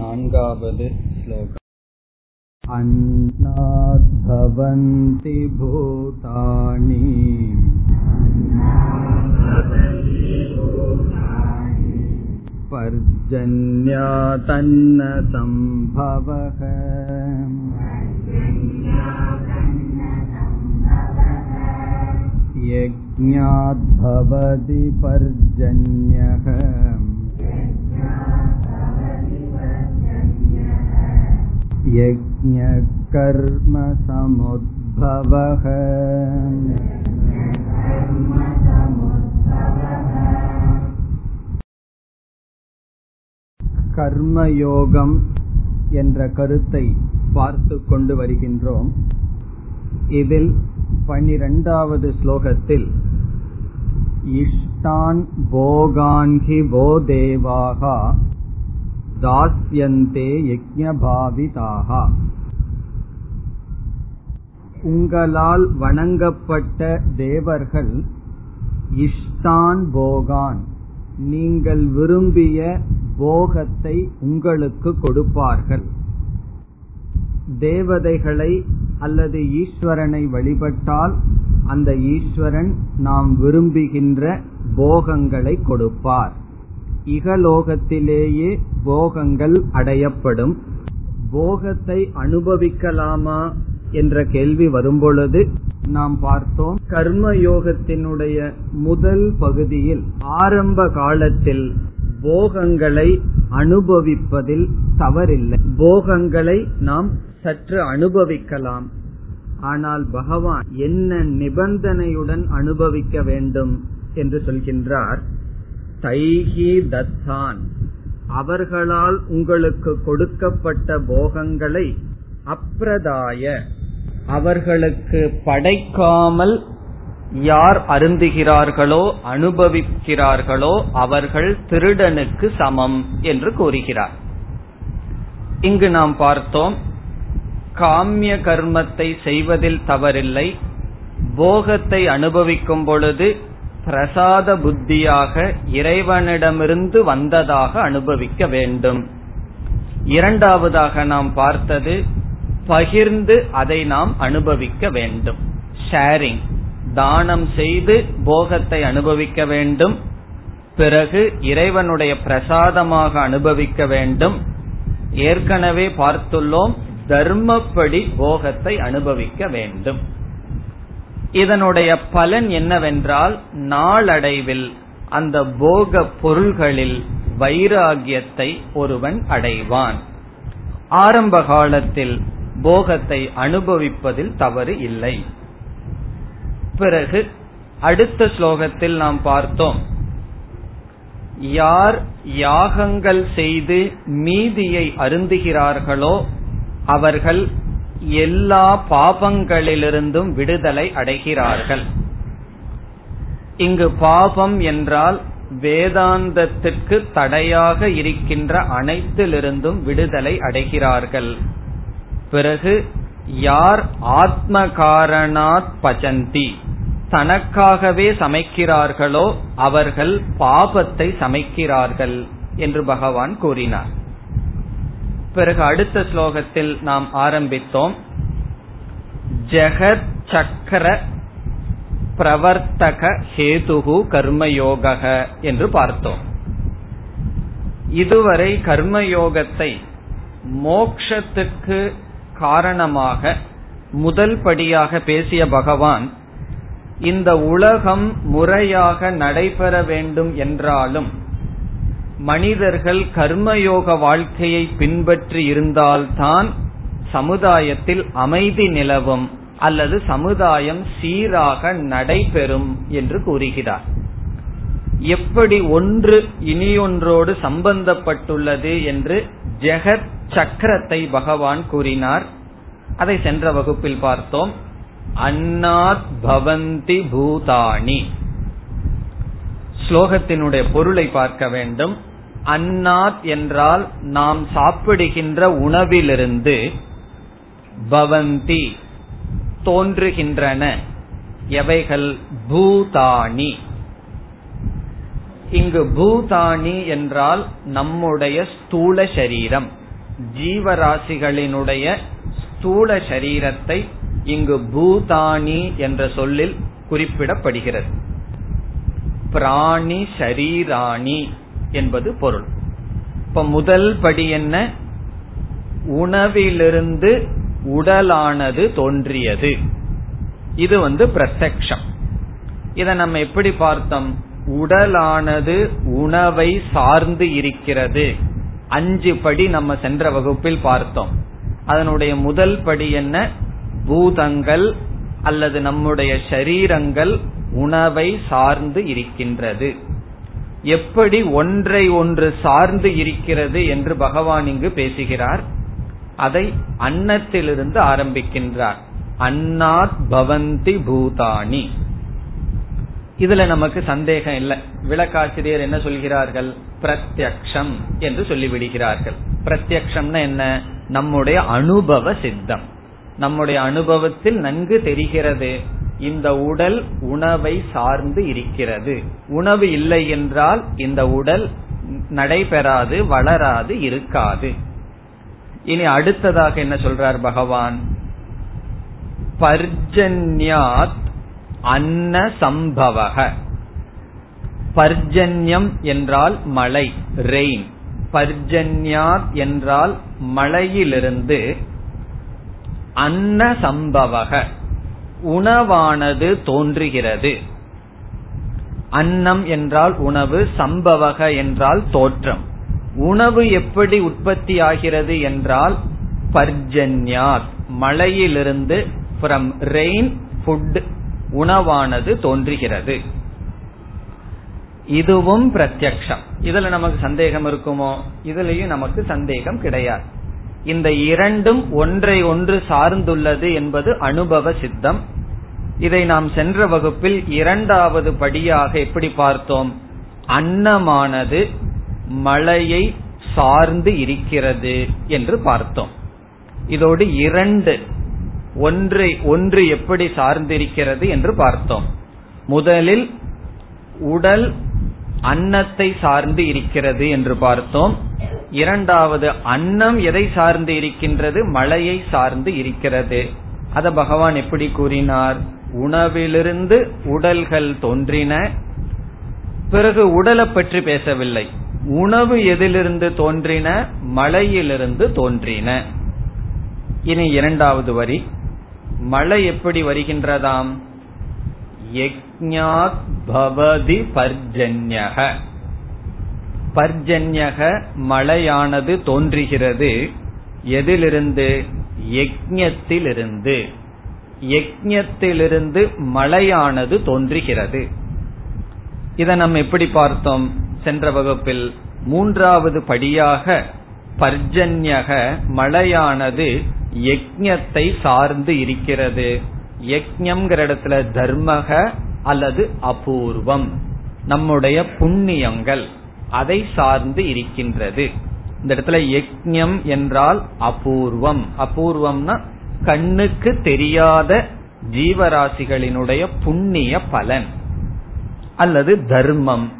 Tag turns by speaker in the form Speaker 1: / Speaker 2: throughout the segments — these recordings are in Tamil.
Speaker 1: नान्गावद् श्लोकम् अन्नाद्भवन्ति भूतानि पर्जन्यातन्न सम्भवः यज्ञाद्भवति पर्जन्यः यज्ञकर्मसमुद्भवः கர்மயோகம் என்ற கருத்தை பார்த்து கொண்டு வருகின்றோம் இதில் பனிரெண்டாவது ஸ்லோகத்தில் இஷ்டான் போகான்ஹி போ தேவாகா தாஸ்யந்தே யஜ்ஞபாவிதாகா உங்களால் வணங்கப்பட்ட தேவர்கள் இஷ்டான் போகான். நீங்கள் விரும்பிய போகத்தை உங்களுக்கு கொடுப்பார்கள். தேவதைகளை அல்லது ஈஸ்வரனை வழிபட்டால் அந்த ஈஸ்வரன் நாம் விரும்புகின்ற போகங்களை கொடுப்பார். இகலோகத்திலேயே போகங்கள் அடையப்படும். போகத்தை அனுபவிக்கலாமா என்ற கேள்வி வரும்பொழுது நாம் பார்த்தோம் கர்ம யோகத்தினுடைய முதல் பகுதியில் ஆரம்ப காலத்தில் போகங்களை அனுபவிப்பதில் தவறில்லை. போகங்களை நாம் சற்று அனுபவிக்கலாம். ஆனால் பகவான் என்ன நிபந்தனையுடன் அனுபவிக்க வேண்டும் என்று சொல்கின்றார்? தைஹி தத்தான். அவர்களால் உங்களுக்கு கொடுக்கப்பட்ட போகங்களை அப்பிரதாய. அவர்களுக்கு படைக்காமல் யார் அருந்துகிறார்களோ அனுபவிக்கிறார்களோ அவர்கள் திருடனுக்கு சமம் என்று கூறுகிறார். இங்கு நாம் பார்த்தோம் காமிய கர்மத்தை செய்வதில் தவறில்லை. போகத்தை அனுபவிக்கும் பொழுது பிரசாத புத்தியாக இறைவனிடமிருந்து வந்ததாக அனுபவிக்க வேண்டும். இரண்டாவதாக நாம் பார்த்தது பகிர்ந்து அதை நாம் அனுபவிக்க வேண்டும். ஷேரிங் தானம் செய்து போகத்தை அனுபவிக்க வேண்டும். பிறகு இறைவனுடைய பிரசாதமாக அனுபவிக்க வேண்டும். ஏற்கனவே பார்த்துள்ளோம் தர்மப்படி போகத்தை அனுபவிக்க வேண்டும். இதனுடைய பலன் என்னவென்றால் நாளடைவில் அந்த போக பொருள்களில் வைராகியத்தை ஒருவன் அடைவான். ஆரம்ப காலத்தில் போகத்தை அனுபவிப்பதில் தவறு இல்லை. பிறகு அடுத்த ஸ்லோகத்தில் நாம் பார்த்தோம். யார் யாகங்கள் செய்து மீதியை அருந்துகிறார்களோ அவர்கள் எல்லா பாபங்களிலிருந்தும் விடுதலை அடைகிறார்கள். இங்கு பாபம் என்றால் வேதாந்தத்திற்கு தடையாக இருக்கின்ற அனைத்திலிருந்தும் விடுதலை அடைகிறார்கள். பிறகு யார் ஆத்ம காரணாத் பஜந்தி தனக்காகவே சமைக்கிறார்களோ அவர்கள் பாபத்தை சமைக்கிறார்கள் என்று பகவான் கூறினார். பிறகு அடுத்த ஸ்லோகத்தில் நாம் ஆரம்பித்தோம். ஜெகத் சக்கர பிரவர்த்தக ஹேதுகு கர்மயோக என்று பார்த்தோம். இதுவரை கர்மயோகத்தை மோக்ஷத்துக்கு காரணமாக முதல் படியாக பேசிய பகவான் இந்த உலகம் முறையாக நடைபெற வேண்டும் என்றாலும் மனிதர்கள் கர்மயோக வாழ்க்கையை பின்பற்றி இருந்தால்தான் சமுதாயத்தில் அமைதி நிலவும் அல்லது சமுதாயம் சீராக நடைபெறும் என்று கூறுகிறார். எப்படி ஒன்று இனியொன்றோடு சம்பந்தப்பட்டுள்ளது என்று ஜெகத் சக்கரத்தை பகவான் கூறினார். அதை சென்ற வகுப்பில் பார்த்தோம். அன்னாத் பவந்தி பூதானி ஸ்லோகத்தினுடைய பொருளை பார்க்க வேண்டும். அன்னாத் என்றால் நாம் சாப்பிடுகின்ற உணவிலிருந்து பவந்தி தோன்றுகின்றன. எவைகள்? பூதானி. இங்கு பூதானி என்றால் நம்முடைய ஸ்தூல சரீரம். ஜீவராசிகளினுடைய ஸ்தூல சரீரத்தை இங்கு பூதானி என்ற சொல்லில் குறிப்பிடப்படுகிறது. பிராணி ஷரீராணி என்பது பொருள். இப்ப முதல் படி என்ன? உணவிலிருந்து உடலானது தோன்றியது. இது வந்து பிரத்யக்ஷம். இதை நம்ம எப்படி பார்த்தோம்? உடலானது உணவை சார்ந்து இருக்கிறது. அஞ்சு படி நம்ம சென்ற வகுப்பில் பார்த்தோம். அதனுடைய முதல் படி என்ன? பூதங்கள் அல்லது நம்முடைய சரீரங்கள் உணவை சார்ந்து இருக்கின்றது. எப்படி ஒன்றை ஒன்று சார்ந்து இருக்கிறது என்று பகவான் இங்கு பேசுகிறார். அதை அன்னத்திலிருந்து ஆரம்பிக்கின்றார். அன்னாத் பவந்தி பூதானி. இதுல நமக்கு சந்தேகம் இல்லை. விளக்காசிரியர் என்ன சொல்கிறார்கள்? பிரத்யக்ஷம் என்று சொல்லிவிடுகிறார்கள். பிரத்யக்ஷம்னா என்ன? நம்முடைய அனுபவ சித்தம். நம்முடைய அனுபவத்தில் நன்கு தெரிகிறது. இந்த உடல் உணவை சார்ந்து இருக்கிறது. உணவு இல்லை என்றால் இந்த உடல் நடைபெறாது வளராது இருக்காது. இனி அடுத்ததாக என்ன சொல்றார் பகவான்? பர்ஜன்யாத் அன்ன சம்பவக. பர்ஜன்யம் என்றால் மழை ரெயின் பர்ஜன்யாத் என்றால் மழையிலிருந்து அன்ன சம்பவக. உணவானது தோன்றுகிறது. அன்னம் என்றால் உணவு சம்பவக என்றால் தோற்றம். உணவு எப்படி உற்பத்தி ஆகிறது என்றால் பர்ஜன்யார் மழையிலிருந்து ஃப்ரம் ரெயின் ஃபுட் உணவானது தோன்றுகிறது. இதுவும் பிரத்யக்ஷம். இதுல நமக்கு சந்தேகம் இருக்குமோ? இதுலயும் நமக்கு சந்தேகம் கிடையாது. இந்த இரண்டும் ஒன்றை ஒன்று சார்ந்துள்ளது என்பது அனுபவ சித்தம். இதை நாம் சென்ற வகுப்பில் இரண்டாவது படியாக எப்படி பார்த்தோம்? அன்னமானது மழையை சார்ந்து இருக்கிறது என்று பார்த்தோம். இதோடு இரண்டு ஒன்றை ஒன்று எப்படி சார்ந்திருக்கிறது என்று பார்த்தோம். முதலில் உடல் அன்னத்தை சார்ந்து இருக்கிறது என்று பார்த்தோம். இரண்டாவது அன்னம் எதை சார்ந்து இருக்கின்றது? மழையை சார்ந்து இருக்கிறது. அத பகவான் எப்படி கூறினார்? உணவிலிருந்து உடல்கள் தோன்றின. பிறகு உடலை பற்றி பேசவில்லை. உணவு எதிலிருந்து தோன்றின? மழையிலிருந்து தோன்றின. இனி இரண்டாவது வரி. மழை எப்படி வருகின்றதாம்? பவதி பர்ஜன்யக. பர்ஜன்யக மழையானது தோன்றுகிறது. எதிலிருந்து? யஜ்ஞத்திலிருந்து யஜ்ஞத்திலிருந்து மழையானது தோன்றுகிறது. இதை நம்ம எப்படி பார்த்தோம்? சென்ற வகுப்பில் மூன்றாவது படியாக பர்ஜன்யக மழையானது யஜ்ஞத்தை சார்ந்து இருக்கிறது. யஜ்ஞம்ங்கிற இடத்துல தர்மக அல்லது அபூர்வம். நம்முடைய புண்ணியங்கள். அதை சார்ந்து இருக்கின்றது. இந்த இடத்துல யஜ்யம் என்றால் அபூர்வம். அபூர்வம்னா கண்ணுக்கு தெரியாத ஜீவராசிகளினுடைய புண்ணிய பலன் அல்லது தர்மம்.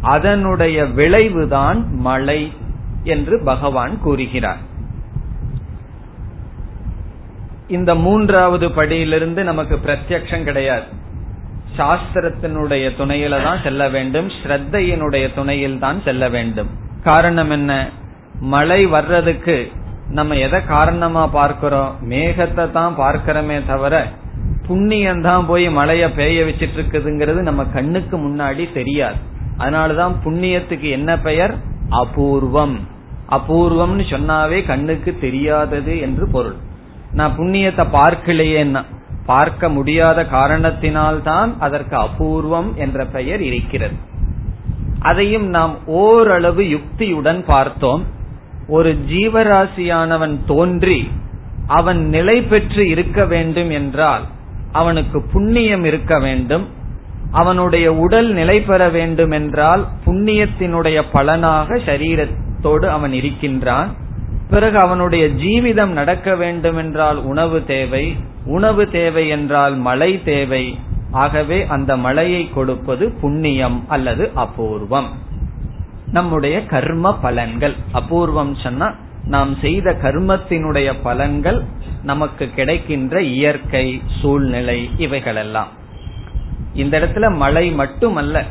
Speaker 1: அதனுடைய விளைவுதான் மழை என்று பகவான் கூறுகிறார். இந்த மூன்றாவது படியிலிருந்து நமக்கு பிரத்யக்ஷம் கிடையாது. சாஸ்திரத்தினுடைய துணையில தான் செல்ல வேண்டும் ஸ்ரத்தையினுடைய துணையில் தான் செல்ல வேண்டும். காரணம் என்ன? மழை வர்றதுக்கு நம்ம எதை காரணமா பார்க்கிறோம்? மேகத்தை தான் பார்க்கிறோமே தவிர புண்ணியம் தான் போய் மழைய பெய்ய வச்சிட்டு இருக்குதுங்கிறது நம்ம கண்ணுக்கு முன்னாடி தெரியாது. அதனாலதான் புண்ணியத்துக்கு என்ன பெயர்? அபூர்வம். அபூர்வம்னு சொன்னாவே கண்ணுக்கு தெரியாதது என்று பொருள். நான் புண்ணியத்தை பார்க்கலையேன்னா பார்க்க முடியாத காரணத்தினால்தான் அதற்கு அபூர்வம் என்ற பெயர் இருக்கிறது. அதையும் நாம் ஓரளவு யுக்தியுடன் பார்த்தோம். ஒரு ஜீவராசியானவன் தோன்றி அவன் நிலை பெற்று இருக்க வேண்டும் என்றால் அவனுக்கு புண்ணியம் இருக்க வேண்டும். அவனுடைய உடல் நிலை பெற வேண்டும் என்றால் புண்ணியத்தினுடைய பலனாக சரீரத்தோடு அவன் இருக்கின்றான். பிறகு அவனுடைய ஜீவிதம் நடக்க வேண்டும் என்றால் உணவு தேவை உணவு தேவை என்றால் மழை தேவை. ஆகவே அந்த மழையை கொடுப்பது புண்ணியம் அல்லது அபூர்வம். நம்முடைய கர்ம பலன்கள். அபூர்வம் சொன்னா நாம் செய்த கர்மத்தினுடைய பலன்கள் நமக்கு கிடைக்கின்ற இயற்கை சூழ்நிலை இவைகளெல்லாம். இந்த இடத்துல மழை மட்டுமல்ல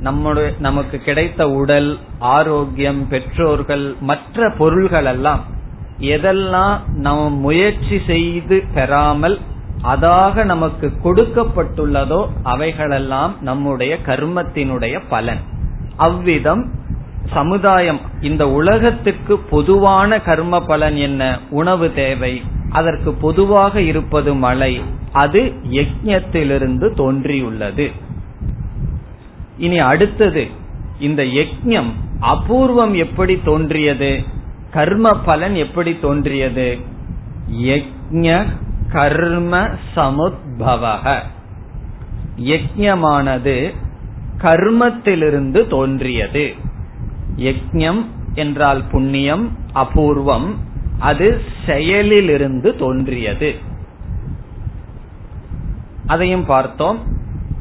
Speaker 1: நம்முடைய நமக்கு கிடைத்த உடல் ஆரோக்கியம் பெற்றோர்கள் மற்ற பொருள்கள் எல்லாம் எதெல்லாம் நாம் முயற்சி செய்து பெறாமல் அதாக நமக்கு கொடுக்கப்பட்டுள்ளதோ அவைகளெல்லாம் நம்முடைய கர்மத்தினுடைய பலன். அவ்விதம் சமுதாயம் இந்த உலகத்துக்கு பொதுவான கர்ம பலன் என்ன? உணவு தேவை. அதற்கு பொதுவாக இருப்பது மழை. அது யஜ்யத்திலிருந்து தோன்றியுள்ளது. இனி அடுத்தது இந்த யஜ்யம் அபூர்வம் எப்படி தோன்றியது? கர்ம பலன் எப்படி தோன்றியது? யஜ்ய கர்ம சமுத்பவக யஜ்யமானது கர்மத்திலிருந்து தோன்றியது. யஜ்யம் என்றால் புண்ணியம் அபூர்வம் அது செயலிலிருந்து தோன்றியது. அதையும் பார்த்தோம்.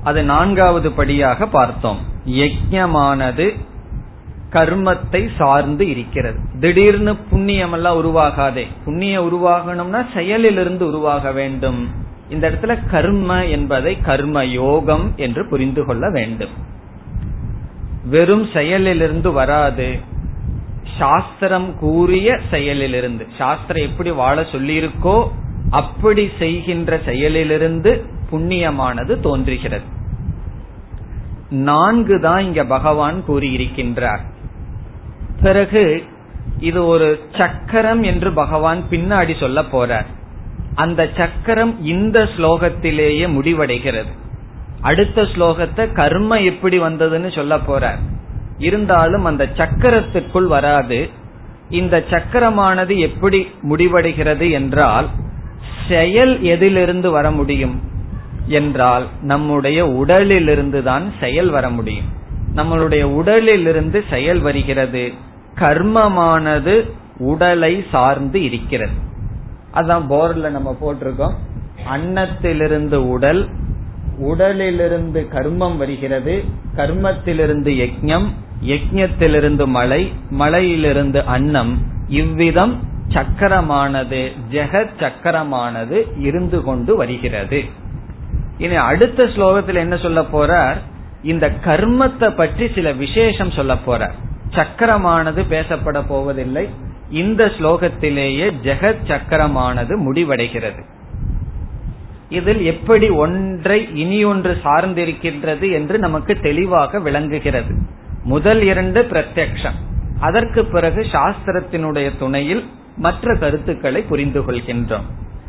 Speaker 1: அது நான்காவது படியாக பார்த்தோம். யஜ்யமானது கர்மத்தை சார்ந்து இருக்கிறது. திடீர்னு புண்ணியம் எல்லாம் உருவாகாதே. புண்ணியம் உருவாகணும்னா செயலிலிருந்து உருவாக வேண்டும். இந்த இடத்துல கர்ம என்பதை கர்ம யோகம் என்று புரிந்து கொள்ள வேண்டும். வெறும் செயலிலிருந்து வராது. சாஸ்திரம் கூறிய செயலிலிருந்து. சாஸ்திரம் எப்படி வாழ சொல்லியிருக்கோ அப்படி செய்கின்ற செயலிலிருந்து புண்ணியமானது தோன்றுகிறது. நான்கு தான் இங்க பகவான் கூறியிருக்கின்றார். பிறகு இது ஒரு சக்கரம் என்று பகவான் பின்னாடி சொல்ல போறார். அந்த சக்கரம் இந்த ஸ்லோகத்திலேயே முடிவடைகிறது. அடுத்த ஸ்லோகத்தை கர்ம எப்படி வந்ததுன்னு சொல்ல போறார். இருந்தாலும் அந்த சக்கரத்திற்குள் வராது. இந்த சக்கரமானது எப்படி முடிவடைகிறது என்றால் செயல் எதிலிருந்து வர முடியும்? என்றால் நம்முடைய உடலிலிருந்து தான் செயல் வர முடியும். நம்மளுடைய உடலிலிருந்து செயல் வருகிறது. கர்மமானது உடலை சார்ந்து இருக்கிறது. அதான் போர்ல நம்ம போட்டிருக்கோம். அன்னத்திலிருந்து உடல் உடலிலிருந்து கர்மம் வருகிறது. கர்மத்திலிருந்து யஜ்யம் யஜ்யத்திலிருந்து மலை மலையிலிருந்து அன்னம். இவ்விதம் சக்கரமானது ஜெகத் சக்கரமானது இருந்து கொண்டு வருகிறது. இனி அடுத்த ஸ்லோகத்தில் என்ன சொல்ல போறார்? இந்த கர்மத்தை பற்றி சில விசேஷம் சொல்ல போறார். சக்கரமானது பேசப்பட போவதில்லை. இந்த ஸ்லோகத்திலேயே ஜெகத் சக்கரமானது முடிவடைகிறது. இதில் எப்படி ஒன்றை இனி ஒன்று சார்ந்திருக்கின்றது என்று நமக்கு தெளிவாக விளங்குகிறது. முதல் இரண்டு பிரத்யக்ஷம். அதற்கு பிறகு சாஸ்திரத்தினுடைய துணையில் மற்ற கருத்துக்களை புரிந்து கொள்கின்றோம்.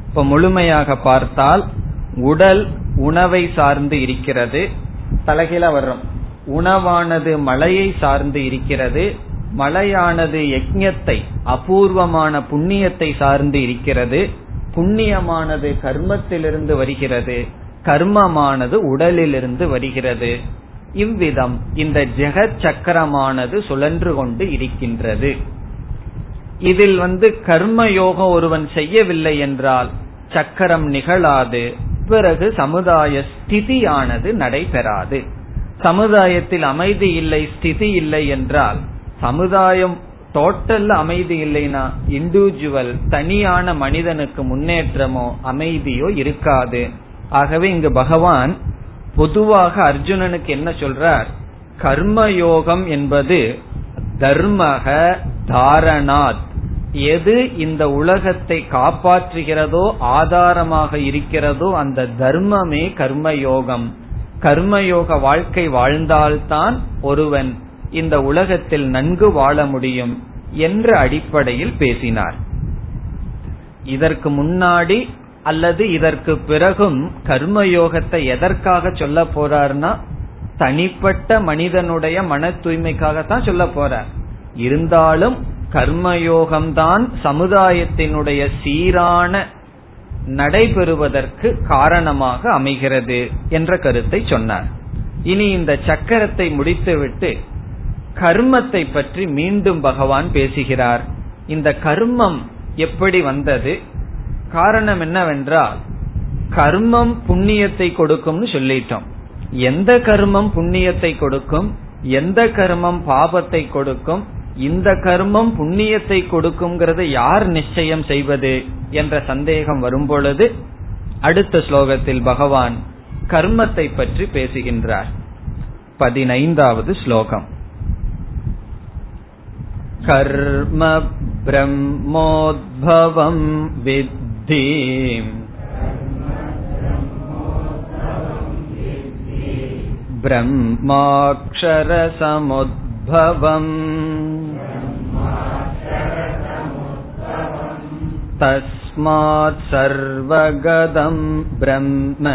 Speaker 1: இப்ப முழுமையாக பார்த்தால் உடல் உணவை சார்ந்து இருக்கிறது. தலைகீழ வர்றோம். உணவானது மழையை சார்ந்து இருக்கிறது. மழையானது யஜ்யத்தை அபூர்வமான புண்ணியத்தை சார்ந்து இருக்கிறது. புண்ணியமானது கர்மத்திலிருந்து வருகிறது. கர்மமானது உடலிலிருந்து வருகிறது. இவ்விதம் இந்த ஜெகத் சக்கரமானது சுழன்று கொண்டு இருக்கின்றது. இதில் வந்து கர்ம யோகம் ஒருவன் செய்யவில்லை என்றால் சக்கரம் நிகழாது. பிறகு சமுதாய ஸ்திதியானது நடைபெறாது. சமுதாயத்தில் அமைதி இல்லை ஸ்திதி இல்லை என்றால் சமுதாயம் டோட்டல் அமைதி இல்லைனா இண்டிவிஜுவல் தனியான மனிதனுக்கு முன்னேற்றமோ அமைதியோ இருக்காது. ஆகவே இங்கு பகவான் பொதுவாக அர்ஜுனனுக்கு என்ன சொல்றார்? கர்மயோகம் என்பது தர்மக தாரணாத் எது இந்த உலகத்தை காப்பாற்றுகிறதோ ஆதாரமாக இருக்கிறதோ அந்த தர்மமே கர்மயோகம். கர்மயோக வாழ்க்கை வாழ்ந்தால்தான் ஒருவன் இந்த உலகத்தில் நன்கு வாழ முடியும் என்ற அடிப்படையில் பேசினார். இதற்கு முன்னாடி அல்லது இதற்கு பிறகும் கர்மயோகத்தை எதற்காக சொல்ல போறார்னா தனிப்பட்ட மனிதனுடைய மன தூய்மைக்காகத்தான் சொல்ல போறார். இருந்தாலும் கர்மயோகம்தான் சமுதாயத்தினுடைய சீரான நடைபெறுவதற்கு காரணமாக அமைகிறது என்ற கருத்தை சொன்னார். இனி இந்த சக்கரத்தை முடித்துவிட்டு கர்மத்தை பற்றி மீண்டும் பகவான் பேசுகிறார். இந்த கர்மம் எப்படி வந்தது? காரணம் என்னவென்றால் கர்மம் புண்ணியத்தை கொடுக்கும்னு சொல்லிட்டோம். எந்த கர்மம் புண்ணியத்தை கொடுக்கும்? எந்த கர்மம் பாபத்தை கொடுக்கும்? இந்த கர்மம் புண்ணியத்தை கொடுக்குங்கிறது யார் நிச்சயம் செய்வது என்ற சந்தேகம் வரும் பொழுது அடுத்த ஸ்லோகத்தில் பகவான் கர்மத்தை பற்றி பேசுகின்றார் பதினைந்தாவது ஸ்லோகம் कर्म ब्रह्मोद्भवम् विद्धि ब्रह्माक्षरसमुद्भवम् तस्मात् सर्वगदम् ब्रह्म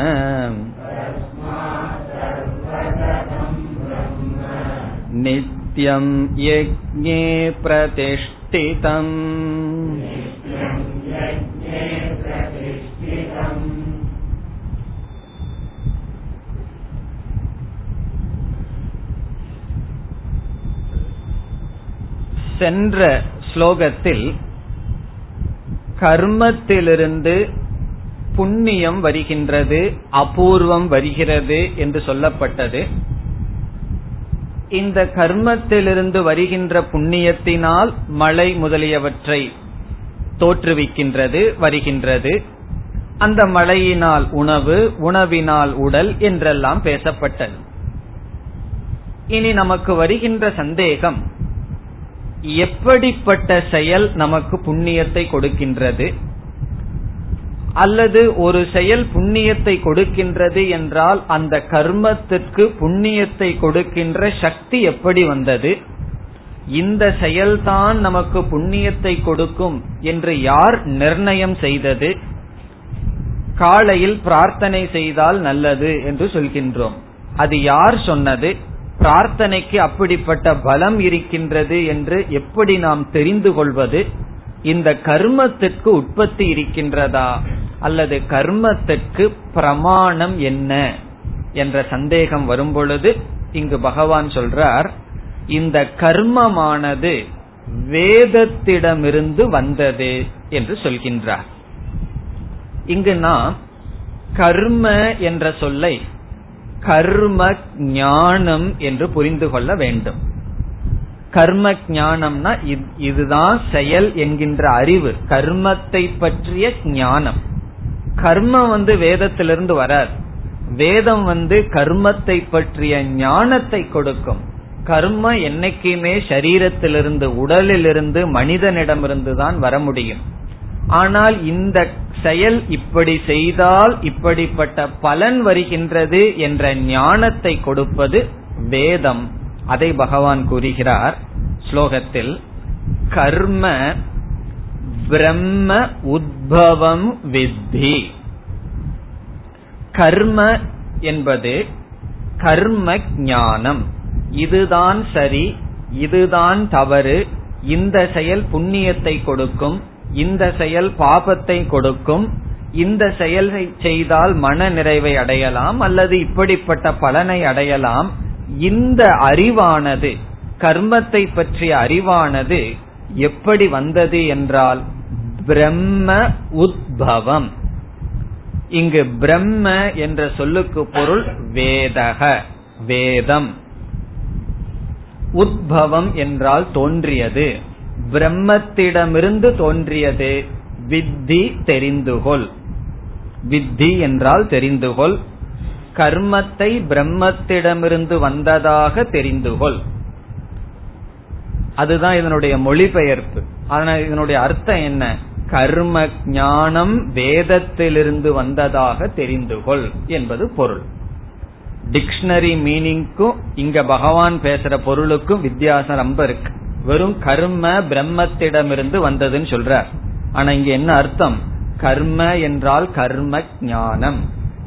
Speaker 1: नित्यं यज्ञे प्रतिष्ठितम् சென்ற ஸ்லோகத்தில் கர்மத்திலிருந்து புண்ணியம் வருகின்றது அபூர்வம் வருகிறது என்று சொல்லப்பட்டது. இந்த கர்மத்திலிருந்து வருகின்ற புண்ணியத்தினால் மழை முதலியவற்றை தோற்றுவிக்கின்றது வருகின்றது. அந்த மழையினால் உணவு உணவினால் உடல் என்றெல்லாம் பேசப்பட்டது. இனி நமக்கு வருகின்ற சந்தேகம் எப்படிப்பட்ட செயல் நமக்கு புண்ணியத்தை கொடுக்கின்றது? அல்லது ஒரு செயல் புண்ணியத்தை கொடுக்கின்றது என்றால் அந்த கர்மத்திற்கு புண்ணியத்தை கொடுக்கின்ற சக்தி எப்படி வந்தது? இந்த செயல்தான் நமக்கு புண்ணியத்தை கொடுக்கும் என்று யார் நிர்ணயம் செய்தது? காலையில் பிரார்த்தனை செய்தால் நல்லது என்று சொல்கின்றோம். அது யார் சொன்னது? பிரார்த்தனைக்கு அப்படிப்பட்ட பலம் இருக்கின்றது என்று எப்படி நாம் தெரிந்து கொள்வது? இந்த கர்மத்திற்கு உற்பத்தி இருக்கின்றதா? அல்லது கர்மத்திற்கு பிரமாணம் என்ன? என்ற சந்தேகம் வரும் பொழுது இங்கு பகவான் சொல்றார் இந்த கர்மமானது வேதத்திடமிருந்து வந்தது என்று சொல்கின்றார். இங்கு நாம் கர்ம என்ற சொல்லை கர்ம ஞானம் என்று புரிந்து கொள்ள வேண்டும். கர்ம ஞானம்னா இதுதான் செயல் என்கின்ற அறிவு கர்மத்தை பற்றிய ஞானம். கர்மம் வந்து வேதத்திலிருந்து வராது. வேதம் வந்து கர்மத்தை பற்றிய ஞானத்தை கொடுக்கும். கர்ம என்னைக்குமே சரீரத்திலிருந்து உடலிலிருந்து மனிதனிடமிருந்து தான் வர முடியும். ஆனால் இந்த செயல் இப்படி செய்தால் இப்படிப்பட்ட பலன் வருகின்றது என்ற ஞானத்தை கொடுப்பது வேதம். அதை பகவான் கூறுகிறார் ஸ்லோகத்தில் கர்ம பிரம்ம உத்பவம் வித்தி. கர்ம என்பது கர்ம ஞானம். இதுதான் சரி இதுதான் தவறு இந்த செயல் புண்ணியத்தை கொடுக்கும் இந்த செயல் பாபத்தை கொடுக்கும். இந்த செயலை செய்தால் மன நிறைவை அடையலாம் அல்லது இப்படிப்பட்ட பலனை அடையலாம். இந்த அறிவானது கர்மத்தை பற்றிய அறிவானது எப்படி வந்தது என்றால் பிரம்ம உத்பவம். இங்கு பிரம்ம என்ற சொல்லுக்கு பொருள் வேதக வேதம். உத்பவம் என்றால் தோன்றியது. பிரம்மத்திடமிருந்து தோன்றியது வித்தி தெரிந்துகொள். வித்தி என்றால் தெரிந்துகொள். கர்மத்தை பிரம்மத்திடமிருந்து வந்ததாக தெரிந்துகொள். அதுதான் இதனுடைய மொழிபெயர்ப்பு. ஆனால் இதனுடைய அர்த்தம் என்ன? கர்ம ஞானம் வேதத்திலிருந்து வந்ததாக தெரிந்துகொள் என்பது பொருள். டிக்ஷனரி மீனிங்க்கும் இங்க பகவான் பேசுற பொருளுக்கும் வித்தியாசம் ரொம்ப இருக்கு. வெறும் கர்ம பிரம்மத்திடமிருந்து வந்ததுன்னு சொல்றார். ஆனா இங்க என்ன அர்த்தம்? கர்ம என்றால் கர்ம ஞானம்.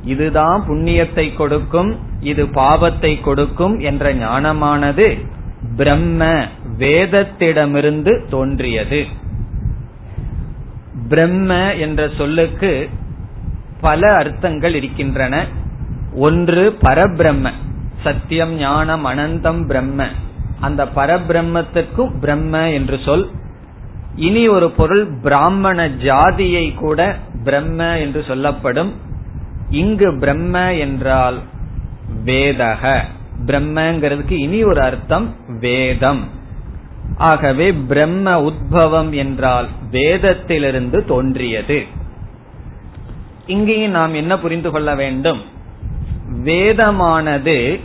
Speaker 1: இதுதான் புண்ணியத்தை கொடுக்கும் இது பாவத்தை கொடுக்கும் என்ற ஞானமானது பிரம்ம வேதத்திடமிருந்து தோன்றியது. பிரம்ம என்ற சொல்லுக்கு பல அர்த்தங்கள் இருக்கின்றன. ஒன்று பரபிரம்ம சத்தியம் ஞானம் அனந்தம் பிரம்ம. அந்த பரபிரம்மத்திற்கும் பிரம்ம என்று சொல். இனி ஒரு பொருள் பிராமண ஜாதியை கூட பிரம்ம என்று சொல்லப்படும். இங்கு பிரம்ம என்றால் வேதக. பிரம்மங்கிறதுக்கு இனி ஒரு அர்த்தம் வேதம். ஆகவே பிரம்ம உத்பவம் என்றால் வேதத்திலிருந்து தோன்றியது. இங்கேயும் நாம் என்ன புரிந்து கொள்ள வேண்டும்? வேதமானது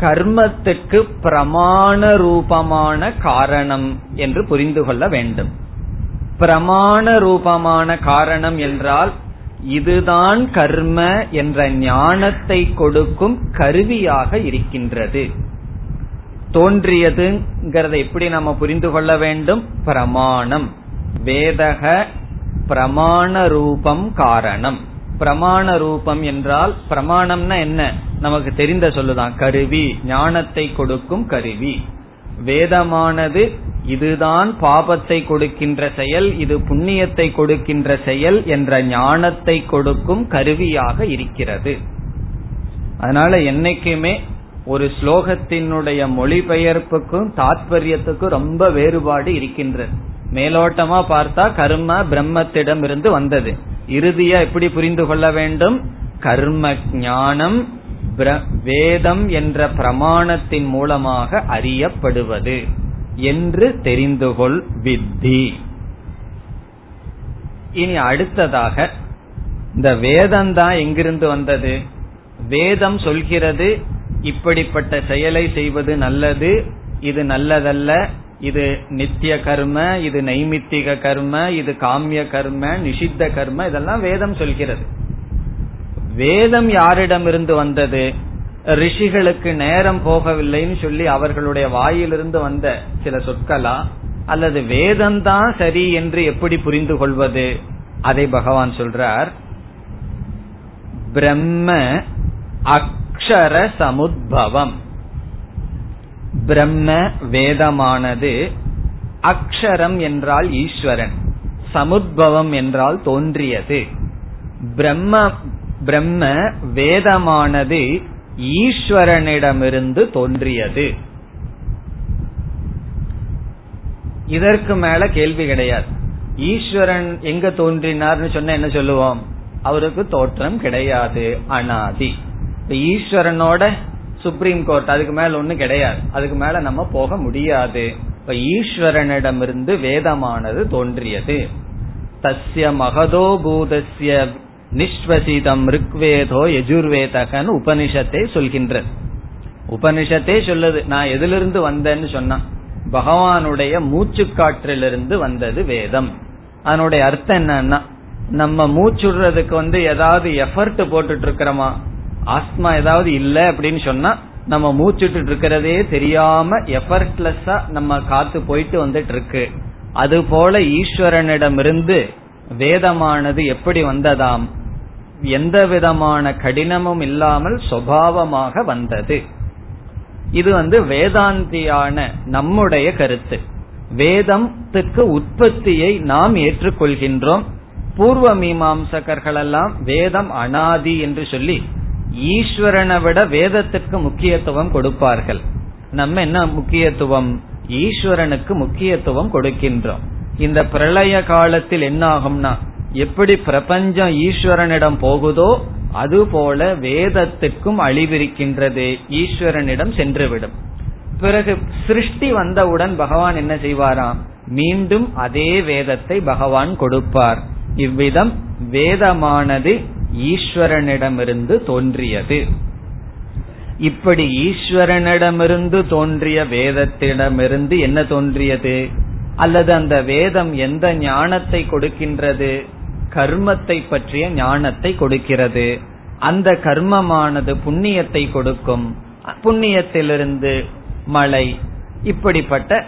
Speaker 1: கர்மத்துக்கு பிரமாண ரூபமான காரணம் என்று புரிந்து கொள்ள வேண்டும். பிரமாண ரூபமான காரணம் என்றால் இதுதான் கர்ம என்ற ஞானத்தை கொடுக்கும் கருவியாக இருக்கின்றது. தோன்றியதுங்கிறத எப்படி நம்ம புரிந்து கொள்ள வேண்டும்? பிரமாணம். வேதக பிரமாண ரூபம் காரணம். பிரமாண ரூபம் என்றால் பிரமாணம்னா என்ன? நமக்கு தெரிந்த சொல்லுதான். கருவி ஞானத்தை கொடுக்கும் கருவி. வேதமானது இதுதான் பாபத்தை கொடுக்கின்ற செயல் இது புண்ணியத்தை கொடுக்கின்ற செயல் என்ற ஞானத்தை கொடுக்கும் கருவியாக இருக்கிறது. அதனால என்னைக்குமே ஒரு ஸ்லோகத்தினுடைய மொழிபெயர்ப்புக்கும் தாத்பரியத்துக்கும் ரொம்ப வேறுபாடு இருக்கின்றது. மேலோட்டமா பார்த்தா கர்ம பிரம்மத்திடம் இருந்து வந்தது. இறுதியா எப்படி புரிந்து கொள்ள வேண்டும்? கர்ம ஞானம் வேதம் என்ற பிரமாணத்தின் மூலமாக அறியப்படுவது என்று தெரிந்துகொள் வித்தி. இனி அடுத்ததாக இந்த வேதம் தான் எங்கிருந்து வந்தது? வேதம் சொல்கிறது இப்படிப்பட்ட செயலை செய்வது நல்லது இது நல்லதல்ல இது நித்திய கர்ம இது நைமித்திக கர்ம இது காமிய கர்ம நிஷித்த கர்ம இதெல்லாம் வேதம் சொல்கிறது. வேதம் யாரிடமிருந்து வந்தது? ரிஷிகளுக்கு நேரம் போகவில்லைன்னு சொல்லி அவர்களுடைய வாயிலிருந்து வந்த சில சொற்களா? அல்லது வேதம்தான் சரி என்று எப்படி புரிந்து கொள்வது? அதை பகவான் சொல்றார். பிரம்ம அக்ஷர சமுத்பவம். பிரம்ம வேதமானது அக்ஷரம் என்றால் ஈஸ்வரன் சமுத்பவம் என்றால் தோன்றியது. பிரம்ம பிரம்ம வேதமானது ஈஸ்வரனிடமிருந்து தோன்றியது. இதற்கு மேல கேள்வி கிடையாது. ஈஸ்வரன் எங்க தோன்றினார்னு சொன்ன என்ன சொல்லுவோம்? அவருக்கு தோற்றம் கிடையாது அனாதி. ஈஸ்வரனோட சுப்ரீம் கோர்ட் அதுக்கு மேல ஒண்ணு கிடையாது. அதுக்கு மேல நம்ம போக முடியாது. இப்ப ஈஸ்வரனிடமிருந்து வேதமானது தோன்றியது. தஸ்ய மகதோ பூதஸ்ய நிஸ்வசிதம் ரிக்வேதோ எஜுர்வேதகன் உபனிஷத்தை சொல்கின்றது. உபனிஷத்தே சொல்லுது நான் எதிலிருந்து வந்தேன்னு சொன்னா. பகவானுடைய மூச்சு காற்றிலிருந்து வந்தது வேதம். அதனுடைய அர்த்தம் என்னன்னா நம்ம மூச்சுடுறதுக்கு வந்து ஏதாவது எஃபர்ட் போட்டுட்டு இருக்கிறோமா? ஆஸ்மா ஏதாவது இல்ல அப்படின்னு சொன்னா நம்ம மூச்சுட்டு இருக்கிறதே தெரியாம எஃபர்ட்லெஸ்ஸா நம்ம காத்து போயிட்டு வந்துட்டு இருக்கு அது போல ஈஸ்வரனிடமிருந்து வேதமானது எப்படி வந்ததாம்? எந்த விதமான கடினமும் இல்லாமல் சுவாவமாக வந்தது. இது வந்து வேதாந்தியான நம்முடைய கருத்து. வேதத்துக்கு உற்பத்தியை நாம் ஏற்றுக்கொள்கின்றோம். பூர்வ மீமாம்சகர்களெல்லாம் வேதம் அனாதி என்று சொல்லி ஈஸ்வரனை விட வேதத்திற்கு முக்கியத்துவம் கொடுப்பார்கள். நம்ம என்ன முக்கியத்துவம்? ஈஸ்வரனுக்கு முக்கியத்துவம் கொடுக்கின்றோம். இந்த பிரளய காலத்தில் என்ன ஆகும்னா எப்படி பிரபஞ்சம் ஈஸ்வரனிடம் போகுதோ அதுபோல வேதத்துக்கும் அழிவிருக்கின்றது. ஈஸ்வரனிடம் சென்றுவிடும். பிறகு சிருஷ்டி வந்தவுடன் பகவான் என்ன செய்வாராம்? மீண்டும் அதே வேதத்தை பகவான் கொடுப்பார். இவ்விதம் வேதமானது ஈஸ்வரனிடமிருந்து தோன்றியது. இப்படி ஈஸ்வரனிடமிருந்து தோன்றிய வேதத்திடமிருந்து என்ன தோன்றியது? அல்லது அந்த வேதம் எந்த ஞானத்தை கொடுக்கின்றது? கர்மத்தை பற்றிய ஞானத்தை கொடுக்கிறது. அந்த கர்மமானது புண்ணியத்தை கொடுக்கும். புண்ணியத்திலிருந்து மழை இப்படிப்பட்ட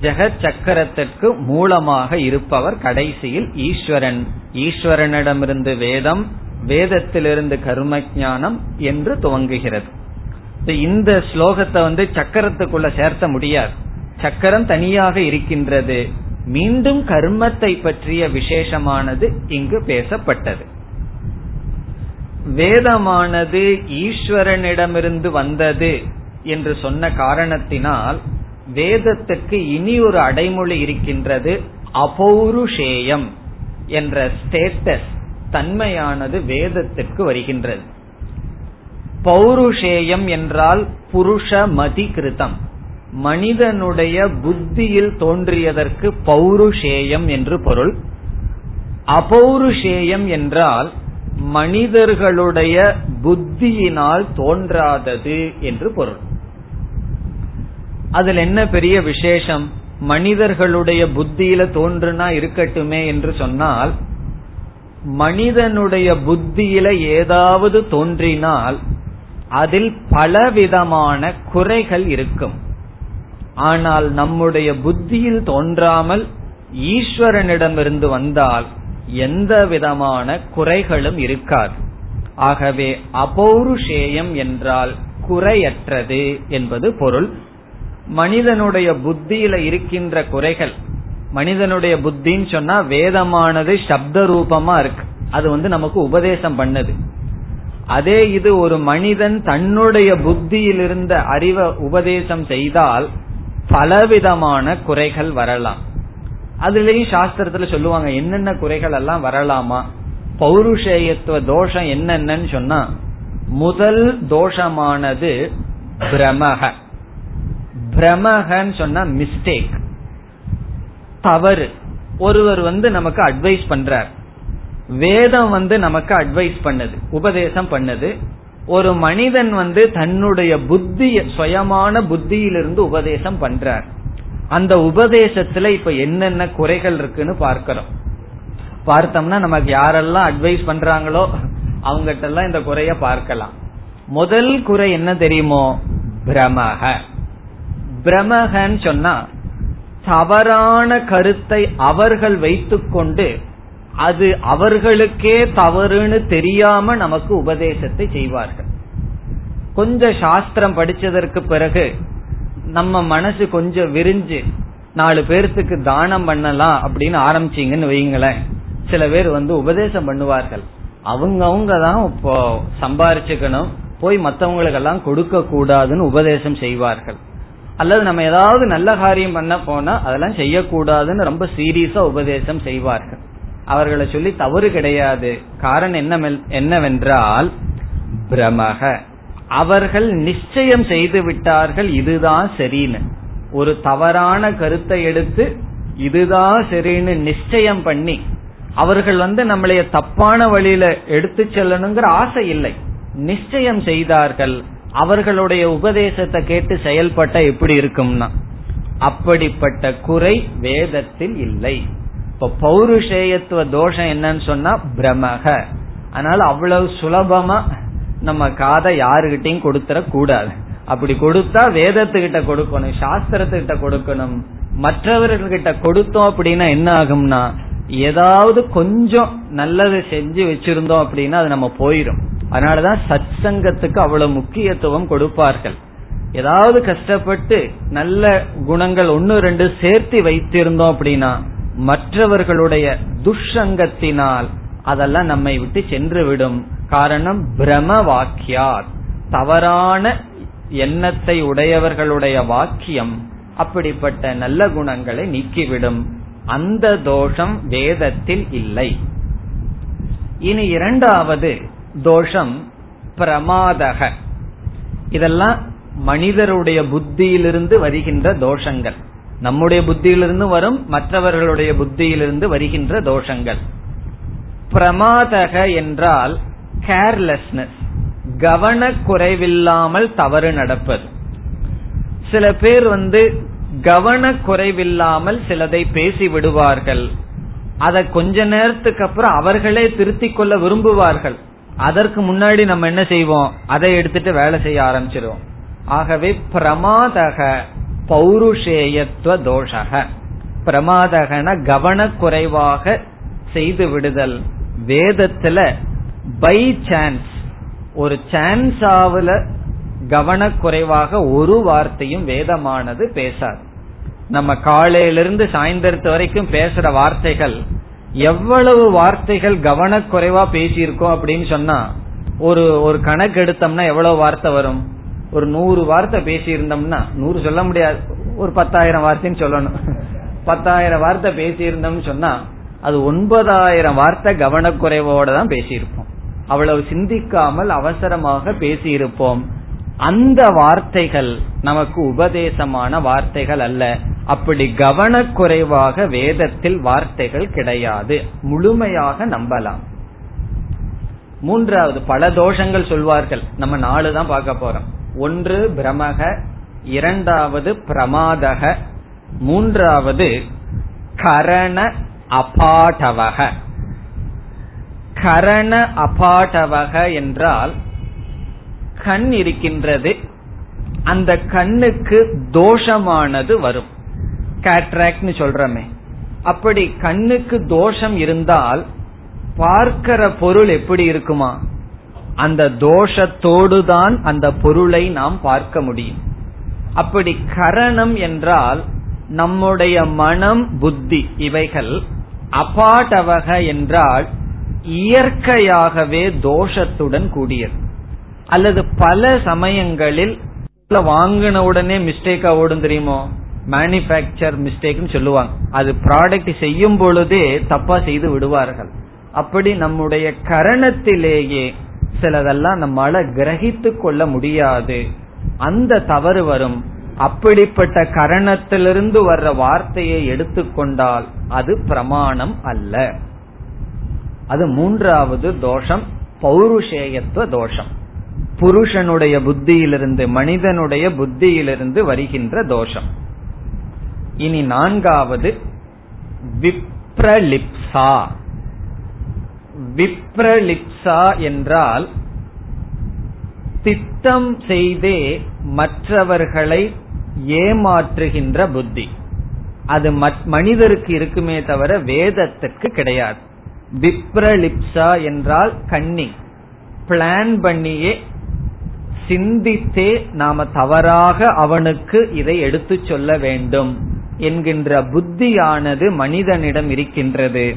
Speaker 1: ஜெகத் சக்கரத்திற்கு மூலமாக இருப்பவர் கடைசியில் ஈஸ்வரன். ஈஸ்வரனிடமிருந்து வேதம் வேதத்திலிருந்து கர்ம ஞானம் என்று துவங்குகிறது. இந்த ஸ்லோகத்தை வந்து சக்கரத்துக்குள்ள சேர்த்த முடியாது. சக்கரம் தனியாக இருக்கின்றது. மீண்டும் கர்மத்தை பற்றிய விசேஷமானது இங்கு பேசப்பட்டது. வேதமானது ஈஸ்வரனிடமிருந்து வந்தது என்று சொன்ன காரணத்தினால் வேதத்துக்கு இனி ஒரு அடைமொழி இருக்கின்றது அபௌருஷேயம் என்ற ஸ்டேட்டஸ் தன்மையானது வேதத்திற்கு வருகின்றது. பௌருஷேயம் என்றால் புருஷ மதி கிருதம் மனிதனுடைய புத்தியில் தோன்றியதற்கு பௌருஷேயம் என்று பொருள். அபௌருஷேயம் என்றால் மனிதர்களுடைய புத்தியினால் தோன்றாதது என்று பொருள். அதில் என்ன பெரிய விசேஷம்? மனிதர்களுடைய புத்தியில தோன்றுனா இருக்கட்டுமே என்று சொன்னால் மனிதனுடைய புத்தியில ஏதாவது தோன்றினால் அதில் பலவிதமான குறைகள் இருக்கும். ஆனால் நம்முடைய புத்தியில் தோன்றாமல் ஈஸ்வரனிடமிருந்து வந்தால் எந்த விதமான குறைகளும் இருக்காது. ஆகவே அபௌருஷேயம் என்றால் குறையற்றது என்பது பொருள். மனிதனுடைய புத்தியில இருக்கின்ற குறைகள் மனிதனுடைய புத்தின்னு சொன்னா வேதமானது சப்த ரூபமா இருக்கு. அது வந்து நமக்கு உபதேசம் பண்ணுது. அதே இது ஒரு மனிதன் தன்னுடைய புத்தியில் இருந்த அறிவை உபதேசம் செய்தால் பலவிதமான குறைகள் வரலாம். அதுலயும் சாஸ்திரத்துல சொல்லுவாங்க என்னென்ன குறைகள் எல்லாம் வரலாமா? பௌருஷேயத்துவ தோஷம் என்னென்னு சொன்னா முதல் தோஷமானது பிரமக பிரமகன்னு சொன்னா மிஸ்டேக் தவறு. ஒருவர் வந்து நமக்கு அட்வைஸ் பண்றார். வேதம் வந்து நமக்கு அட்வைஸ் பண்ணுது உபதேசம் பண்ணுது. ஒரு மனிதன் வந்து தன்னுடைய புத்திய சுயமான புத்தியிலிருந்து உபதேசம் பண்றார். அந்த உபதேசத்துல இப்ப என்னென்ன குறைகள் இருக்குன்னு பார்க்கிறோம். பார்த்தோம்னா நமக்கு யாரெல்லாம் அட்வைஸ் பண்றாங்களோ அவங்ககிட்ட எல்லாம் இந்த குறைய பார்க்கலாம். முதல் குறை என்ன தெரியுமோ? பிரமக பிரமகன்னு சொன்னா தவறான கருத்தை அவர்கள் வைத்துக்கொண்டு அது அவர்களுக்கே தவறுன்னு தெரியாம நமக்கு உபதேசத்தை செய்வார்கள். கொஞ்சம் சாஸ்திரம் படிச்சதற்கு பிறகு நம்ம மனசு கொஞ்சம் விரிஞ்சு நாலு பேர்த்துக்கு தானம் பண்ணலாம் அப்படின்னு ஆரம்பிச்சீங்கன்னு வைங்களேன் சில பேர் வந்து உபதேசம் பண்ணுவார்கள். அவங்க அவங்க தான் இப்போ சம்பாரிச்சுக்கணும் போய் மற்றவங்களுக்கெல்லாம் கொடுக்க கூடாதுன்னு உபதேசம் செய்வார்கள். அல்லது நம்ம ஏதாவது நல்ல காரியம் பண்ண போனா அதெல்லாம் செய்யக்கூடாதுன்னு ரொம்ப சீரியஸா உபதேசம் செய்வார்கள். அவர்களை சொல்லி தவறு கிடையாது. காரணம் என்ன என்னவென்றால் பிரமக. அவர்கள் நிச்சயம் செய்து விட்டார்கள் இதுதான் சரின்னு. ஒரு தவறான கருத்தை எடுத்து இதுதான் சரின்னு நிச்சயம் பண்ணி அவர்கள் வந்து நம்மளைய தப்பான வழியில எடுத்து செல்லணுங்கிற ஆசை இல்லை. நிச்சயம் செய்தார்கள். அவர்களுடைய உபதேசத்தை கேட்டு செயல்பட்ட எப்படி இருக்கும்னா அப்படிப்பட்ட குறை வேதத்தில் இல்லை. இப்ப பௌருஷேயத்துவ தோஷம் என்னன்னு சொன்னா பிரமக. அதனால அவ்வளவு சுலபமா நம்ம காதை யாருகிட்டையும் கொடுத்துட கூடாது. அப்படி கொடுத்தா வேதத்துக்கிட்ட கொடுக்கணும் சாஸ்திரத்துக்கிட்ட கொடுக்கணும். மற்றவர்கள்கிட்ட கொடுத்தோம் அப்படின்னா என்ன ஆகும்னா ஏதாவது கொஞ்சம் நல்லது செஞ்சு வச்சிருந்தோம் அப்படின்னா அது நம்ம போயிடும் அதனாலதான் சத் சங்கத்துக்கு அவ்வளவு முக்கியத்துவம் கொடுப்பார்கள். ஏதாவது கஷ்டப்பட்டு நல்ல குணங்கள் ஒன்னு ரெண்டு சேர்த்து வைத்திருந்தோம் அப்படின்னா மற்றவர்களுடைய துஷங்கத்தினால் அதெல்லாம் நம்மை விட்டு சென்று விடும் காரணம் பிரம வாக்கியார். தவறான எண்ணத்தை உடையவர்களுடைய வாக்கியம் அப்படிப்பட்ட நல்ல குணங்களை நீக்கிவிடும். அந்த தோஷம் வேதத்தில் இல்லை. இனி இரண்டாவது தோஷம் பிரமாதக. இதெல்லாம் மனிதருடைய புத்தியிலிருந்து வருகின்ற தோஷங்கள். நம்முடைய புத்தியிலிருந்து வரும் மற்றவர்களுடைய புத்தியிலிருந்து வருகின்ற தோஷங்கள். பிரமாதக என்றால் கேர்லெஸ்னஸ் கவனக்குறைவில்லாமல் தவறு நடப்பது. சில பேர் வந்து கவனக்குறைவில்லாமல் சிலதை பேசி விடுவார்கள் அதை கொஞ்ச நேரத்துக்கு அப்புறம் அவர்களே திருத்திக் கொள்ள விரும்புவார்கள். அதற்கு முன்னாடி நம்ம என்ன செய்வோம்? அதை எடுத்துட்டு வேலை செய்ய ஆரம்பிச்சிருவோம். ஆகவே பிரமாதக பௌருஷேயத்துவ தோஷக. பிரமாதகன கவனக்குறைவாக செய்து விடுதல். வேதத்துல பை சான்ஸ் ஒரு சான்ஸ் கவனக்குறைவாக ஒரு வார்த்தையும் வேதமானது பேசாது. நம்ம காலையிலிருந்து சாயந்தரத்து வரைக்கும் பேசுற வார்த்தைகள் எவ்வளவு வார்த்தைகள் கவனக்குறைவா பேசியிருக்கோம் அப்படின்னு சொன்னா ஒரு ஒரு கணக்கு எடுத்தோம்னா எவ்வளவு வார்த்தை வரும்? ஒரு நூறு வார்த்தை பேசியிருந்தோம்னா நூறு சொல்ல முடியாது. ஒரு பத்தாயிரம் வார்த்தைன்னு சொல்லணும். பத்தாயிரம் வார்த்தை பேசியிருந்தோம்னு சொன்னா அது ஒன்பதாயிரம் வார்த்தை கவனக்குறைவோட தான் பேசியிருப்போம். அவ்வளவு சிந்திக்காமல் அவசரமாக பேசியிருப்போம். அந்த வார்த்தைகள் நமக்கு உபதேசமான வார்த்தைகள் அல்ல. அப்படி கவனக்குறைவாக வேதத்தில் வார்த்தைகள் கிடையாது. முழுமையாக நம்பலாம். மூன்றாவது பல தோஷங்கள் சொல்வார்கள். நம்ம நாலு தான் பார்க்க போறோம். ஒன்று பிரமக. இரண்டாவது பிரமாதக. மூன்றாவது கரண அபாடவக கரண அபாடவக என்றால் கண் இருக்கின்றது. அந்த கண்ணுக்கு தோஷமானது வரும். கேட்ராக்ட்னு சொல்றமே. அப்படி கண்ணுக்கு தோஷம் இருந்தால் பார்க்கிற பொருள் எப்படி இருக்குமா? அந்த தோஷத்தோடு தான் அந்த பொருளை நாம் பார்க்க முடியும். அப்படி கரணம் என்றால் நம்முடைய மனம் புத்தி இவைகள் அபாடவக என்றால் இயற்கையாகவே தோஷத்துடன் கூடியது. அல்லது பல சமயங்களில் வாங்கின உடனே மிஸ்டேக்கா ஓடும் தெரியுமோ? மேனுபேக்சர் மிஸ்டேக்னு சொல்லுவாங்க. அது ப்ராடக்ட் செய்யும் பொழுதே தப்பா செய்து விடுவார்கள். அப்படி நம்முடைய கரணத்திலேயே சிலதெல்லாம் நம்மால கிரகித்து கொள்ள முடியாது. அந்த தவறு வரும். அப்படிப்பட்ட கரணத்திலிருந்து வர்ற வார்த்தையை எடுத்துக்கொண்டால் அது பிரமாணம் அல்ல. அது மூன்றாவது தோஷம் பௌருஷேயத்துவ தோஷம். புருஷனுடைய புத்தியிலிருந்து மனிதனுடைய புத்தியிலிருந்து வருகின்ற தோஷம். இனி நான்காவது விப்ரலிப்சா. விப்ரலிப்சா என்றால் திட்டம் செய்தே மற்றவர்களை ஏமாற்றுகின்ற புத்தி. அது மனிதருக்கு இருக்குமே தவிர வேதத்துக்கு கிடையாது. விப்ரலிப்சா என்றால் கண்ணி. பிளான் பண்ணியே சிந்தித்தே நாம தவறாக அவனுக்கு இதை எடுத்து சொல்ல வேண்டும். என்கின்ற புத்தியானது மனிதனிடம் இருக்கின்றது.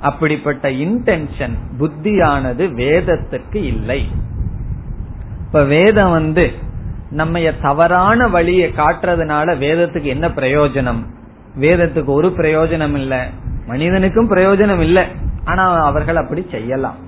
Speaker 1: அப்படிப்பட்ட இன்டென்ஷன் புத்தியானது வேதத்துக்கு இல்லை. இப்ப வேதம் வந்து நம்ம தவறான வழியை காட்டுறதுனால வேதத்துக்கு என்ன பிரயோஜனம்? வேதத்துக்கு ஒரு பிரயோஜனம் இல்ல. மனிதனுக்கும் பிரயோஜனம் இல்லை. ஆனா அவர்கள் அப்படி செய்யலாம்.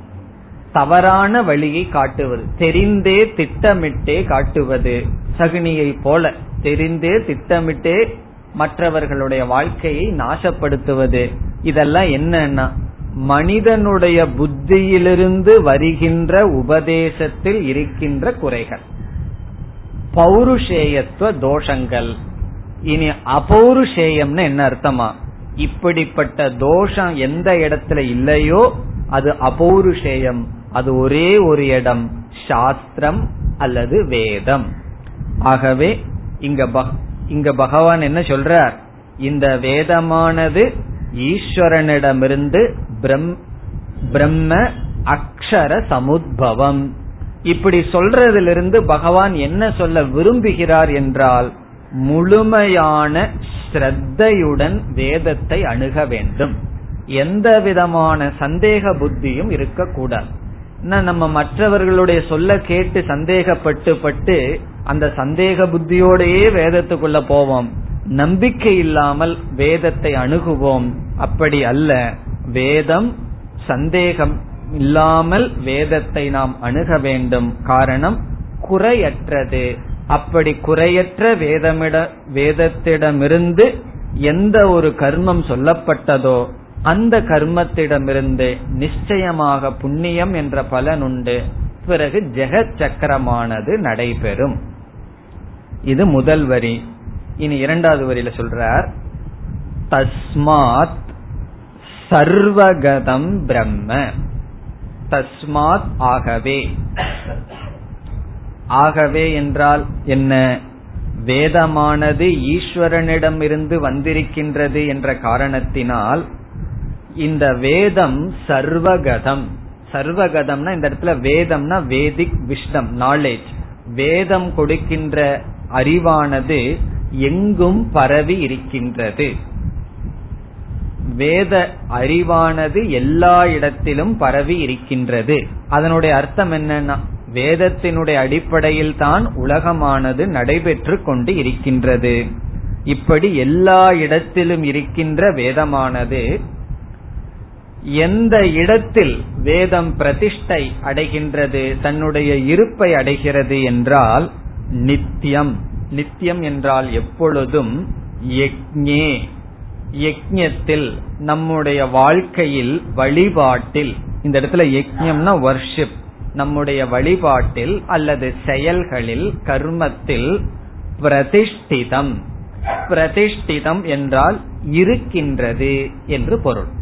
Speaker 1: தவறான வழியை காட்டுவது தெரிந்தே திட்டமிட்டே காட்டுவது சகுனியை போல தெரிந்தே திட்டமிட்டே மற்றவர்களுடைய வாழ்க்கையை நாசப்படுத்துவது. இதெல்லாம் என்னன்னா மனிதனுடைய புத்தியிலிருந்து வருகின்ற உபதேசத்தில் இருக்கின்ற குறைகள். பௌருஷேயத்துவ தோஷங்கள். இனி அபௌருஷேயம்னு என்ன அர்த்தமா? இப்படிப்பட்ட தோஷம் எந்த இடத்துல இல்லையோ அது அபௌருஷேயம். அது ஒரே ஒரு இடம் சாஸ்திரம் அல்லது வேதம். ஆகவே இங்க இங்க பகவான் என்ன சொல்றார்? இந்த வேதமானது ஈஸ்வரனிடமிருந்து பிரம்ம அக்ஷர சமுத்பவம். இப்படி சொல்றதிலிருந்து பகவான் என்ன சொல்ல விரும்புகிறார் என்றால் முழுமையான ஸ்ரத்தையுடன் வேதத்தை அணுக வேண்டும். எந்த விதமான சந்தேக புத்தியும் இருக்கக்கூடாது. நம்ம மற்றவர்களுடைய சொல்ல கேட்டு சந்தேகப்பட்டு பட்டு அந்த சந்தேக புத்தியோடையே வேதத்துக்குள்ள போவோம். நம்பிக்கை இல்லாமல் வேதத்தை அணுகுவோம். அப்படி அல்ல. வேதம் சந்தேகம் இல்லாமல் வேதத்தை நாம் அணுக வேண்டும். காரணம் குறையற்றது. அப்படி குறையற்ற வேதமிட வேதத்திடமிருந்து எந்த ஒரு கர்மம் சொல்லப்பட்டதோ அந்த கர்மத்திடமிருந்து நிச்சயமாக புண்ணியம் என்ற பலன் உண்டு. பிறகு ஜெகத் சக்கரமானது நடைபெறும். இது முதல் வரி. இனி இரண்டாவது வரியில சொல்றார் தஸ்மாத் சர்வகதம் பிரம்ம. தஸ்மாத் ஆகவே. ஆகவே என்றால் என்ன? வேதமானது ஈஸ்வரனிடமிருந்து வந்திருக்கின்றது என்ற காரணத்தினால் இந்த வேதம் சர்வகதம். சர்வகதம்னா இந்த இடத்துல வேதம்னா வேதிக் விஷ்டம் நாலேஜ் வேதம் கொடுக்கின்ற அறிவானது எங்கும் பரவி இருக்கின்றது. வேத அறிவானது எல்லா இடத்திலும் பரவி இருக்கின்றது. அதனுடைய அர்த்தம் என்னன்னா வேதத்தினுடைய அடிப்படையில் தான் உலகமானது நடைபெற்று கொண்டு இருக்கின்றது. இப்படி எல்லா இடத்திலும் இருக்கின்ற வேதமானது எந்த இடத்தில் வேதம் பிரதிஷ்டை அடைகின்றது தன்னுடைய இருப்பை அடைகிறது என்றால் நித்தியம் நித்தியம் என்றால் எப்பொழுதும் யக்ஞே யக்ஞத்தில் நம்முடைய வாழ்க்கையில் வழிபாட்டில் இந்த இடத்துல யக்ஞம்னா வர்ஷிப் நம்முடைய வழிபாட்டில் அல்லது செயல்களில் கர்மத்தில் பிரதிஷ்டிதம். பிரதிஷ்டிதம் என்றால் இருக்கின்றது என்று பொருள்.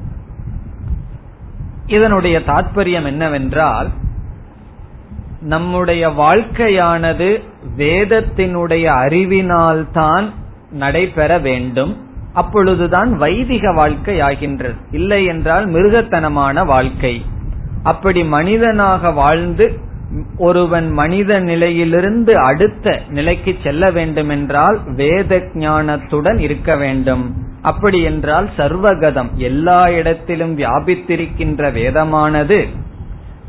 Speaker 1: இதனுடைய தாற்பயம் என்னவென்றால் நம்முடைய வாழ்க்கையானது வேதத்தினுடைய அறிவினால்தான் நடைபெற வேண்டும். அப்பொழுதுதான் வைதிக வாழ்க்கை ஆகின்றது. இல்லை என்றால் மிருகத்தனமான வாழ்க்கை. அப்படி மனிதனாக வாழ்ந்து ஒருவன் மனித நிலையிலிருந்து அடுத்த நிலைக்கு செல்ல வேண்டும் என்றால் வேத ஞானத்துடன் இருக்க வேண்டும். அப்படி என்றால் சர்வகதம் எல்லா இடத்திலும் வியாபித்திருக்கின்ற வேதமானது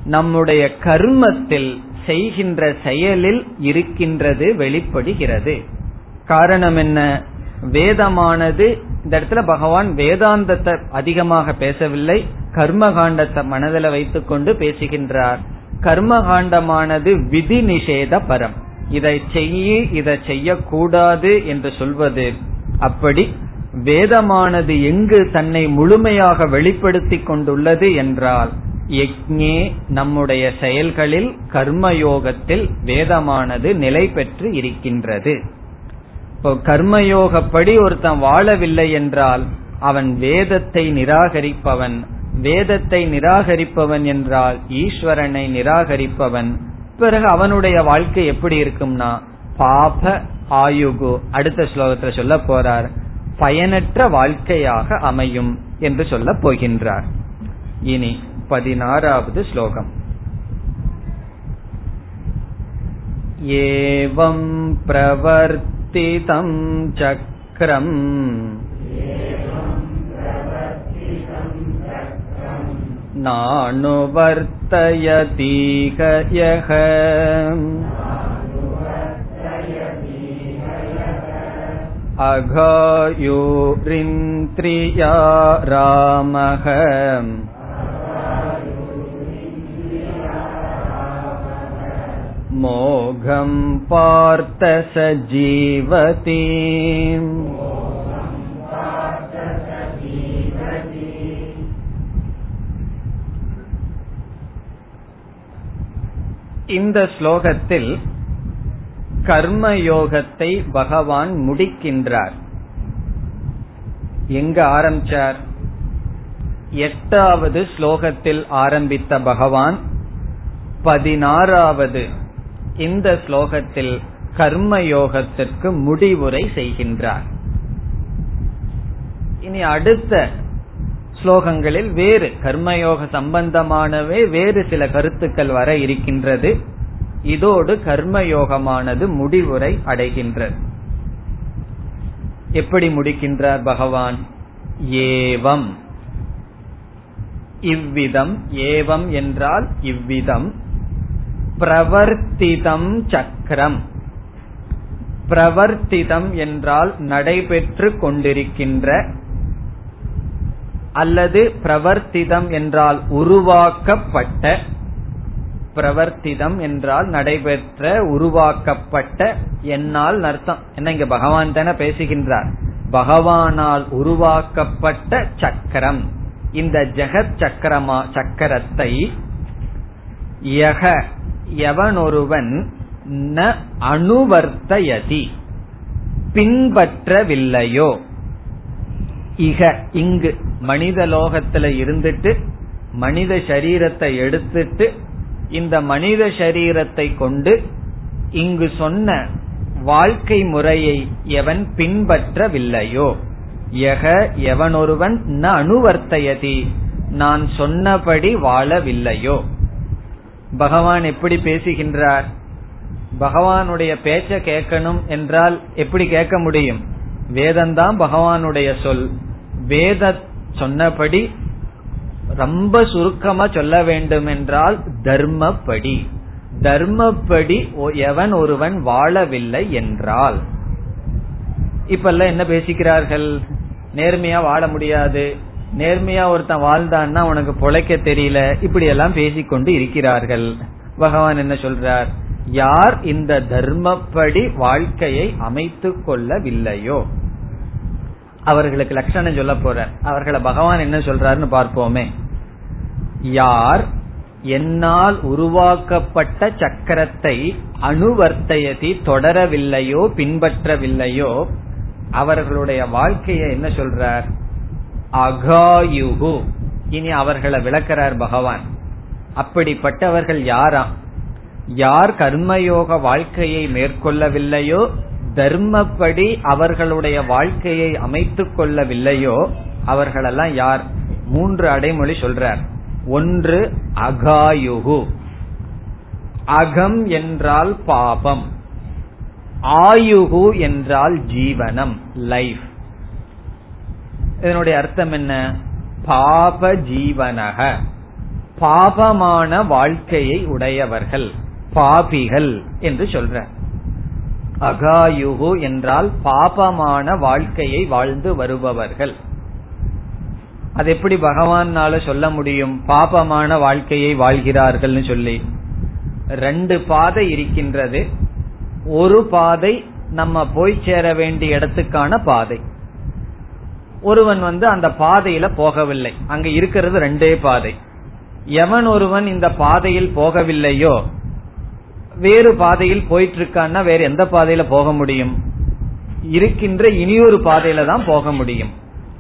Speaker 1: நம்முடைய கர்மத்தில் செய்கின்ற செயலில் இருக்கின்றது வெளிப்படுகிறது. காரணம் என்ன? வேதமானது இந்த இடத்துல பகவான் வேதாந்தத்தை அதிகமாக பேசவில்லை கர்மகாண்டத்தை மனதில் வைத்துக் கொண்டு பேசுகின்றார். கர்மகாண்டமானது விதி நிஷேத பரம். இதை செய்ய இதை செய்யக்கூடாது என்று சொல்வது அப்படி. வேதமானது எங்கு தன்னை முழுமையாக வெளிப்படுத்திக் கொண்டுள்ளது என்றால் யக்ஞே நம்முடைய செயல்களில் கர்மயோகத்தில் வேதமானது நிலை பெற்று இருக்கின்றது. இப்போ கர்மயோகப்படி ஒருத்தன் வாழவில்லை என்றால் அவன் வேதத்தை நிராகரிப்பவன் வேதத்தை நிராகரிப்பவன் என்றால் ஈஸ்வரனை நிராகரிப்பவன் பிறகு அவனுடைய வாழ்க்கை எப்படி இருக்கும்னா பாப ஆயுகு அடுத்த ஸ்லோகத்துல சொல்ல போறார். பயனற்ற வாழ்க்கையாக அமையும் என்று சொல்ல போகின்றார் இனி பதினாறாவது ஸ்லோகம் ஏவம் பிரவர்த்திதம் சக்கரம் नानुवर्तयतीह यः अघायुरिन्द्रिया रामः मोघं पार्थ स जीवति இந்த ஸ்லோகத்தில் கர்மயோகத்தை பகவான் முடிக்கின்றார். எங்க ஆரம்பிச்சார்? எட்டாவது ஸ்லோகத்தில் ஆரம்பித்த பகவான் பதினாறாவது இந்த ஸ்லோகத்தில் கர்மயோகத்திற்கு முடிவுரை செய்கின்றார். இனி அடுத்த ஸ்லோகங்களில் வேறு கர்மயோக சம்பந்தமானவே வேறு சில கருத்துக்கள் வர இருக்கின்றது. இதோடு கர்மயோகமானது முடிவுரை அடைகின்றது. எப்படி முடிக்கின்றார் பகவான்? ஏவம். இவ்விதம் ஏவம் என்றால் இவ்விதம். பிரவர்த்திதம் சக்கரம். பிரவர்த்திதம் என்றால் நடைபெற்று கொண்டிருக்கின்ற அல்லது பிரவர்த்திதம் என்றால் உருவாக்கப்பட்ட பிரவர்த்திதம் என்றால் நடைபெற்ற உருவாக்கப்பட்ட என்னால் அர்த்தம். என்ன இங்க பகவான் தானே பேசுகின்றார். பகவானால் உருவாக்கப்பட்ட சக்கரம். இந்த ஜெகத் சக்கரமா சக்கரத்தை யக எவனொருவன் ந அணுவர்த்தயதி பின்பற்றவில்லையோ. இக இங்கு மனித லோகத்துல இருந்துட்டு மனித சரீரத்தை எடுத்துட்டு இந்த மனித சரீரத்தை கொண்டு இங்கு சொன்ன வாழ்க்கை முறையை எவன் பின்பற்றவில்லையோ? எக எவனொருவன் ந அனுவர்த்தயதி நான் சொன்னபடி வாழவில்லையோ? பகவான் எப்படி பேசுகின்றார்? பகவானுடைய பேச்ச கேட்கணும் என்றால் எப்படி கேட்க முடியும்? வேதம்தான் பகவானுடைய சொல். வேத சொன்னபடி ரொம்ப சுருக்கமா சொல்ல வேண்டும் என்றால் தர்மப்படி தர்மப்படி எவன் ஒருவன் வாழவில்லை என்றால். இப்ப எல்லாம் என்ன பேசிக்கிறார்கள்? நேர்மையா வாழ முடியாது. நேர்மையா ஒருத்தன் வாழ்ந்தான்னா உனக்கு பொழைக்க தெரியல. இப்படி எல்லாம் பேசிக்கொண்டு இருக்கிறார்கள். பகவான் என்ன சொல்றார்? யார் இந்த தர்மப்படி வாழ்க்கையை அமைத்துக் கொள்ளவில்லையோ? அவர்களுக்கு லட்சணம் சொல்ல போற அவர்களை பகவான் என்ன சொல்றாருன்னு பார்ப்போமே. யார் என்னால் உருவாக்கப்பட்ட சக்கரத்தை அணுவர்த்தையதி தொடரவில்லையோ பின்பற்றவில்லையோ அவர்களுடைய வாழ்க்கையை என்ன சொல்றார்? அகாயுகு. இனி அவர்களை விளக்கிறார் பகவான். அப்படிப்பட்டவர்கள் யாரா? யார் கர்மயோக வாழ்க்கையை மேற்கொள்ளவில்லையோ தர்மப்படி அவர்களுடைய வாழ்க்கையை அமைத்துக் கொள்ளவில்லையோ அவர்களெல்லாம் யார்? மூன்று அடைமொழி சொல்றார். ஒன்று அகாயுகு. அகம் என்றால் பாபம். ஆயுகு என்றால் ஜீவனம் லைஃப். இதனுடைய அர்த்தம் என்ன? பாப ஜீவனக. பாபமான வாழ்க்கையை உடையவர்கள் பாபிகள் என்று சொல்ற. அகாயுகு என்றால் பாபமான வாழ்க்கையை வாழ்ந்து வருபவர்கள். அது எப்படி பகவான்னால சொல்ல முடியும்? பாபமான வாழ்க்கையை வாழ்கிறார்கள்னு சொல்லி. ரெண்டு பாதை இருக்கின்றது. ஒரு பாதை நம்ம போய் சேர வேண்டிய இடத்துக்கான பாதை. ஒருவன் வந்து அந்த பாதையில போகவில்லை. அங்க இருக்கிறது ரெண்டே பாதை. எவன் ஒருவன் இந்த பாதையில் போகவில்லையோ வேறு பாதையில் போயிட்டு இருக்கான்னா வேற எந்த பாதையில போக முடியும்? இருக்கின்ற இனியொரு பாதையில தான் போக முடியும்.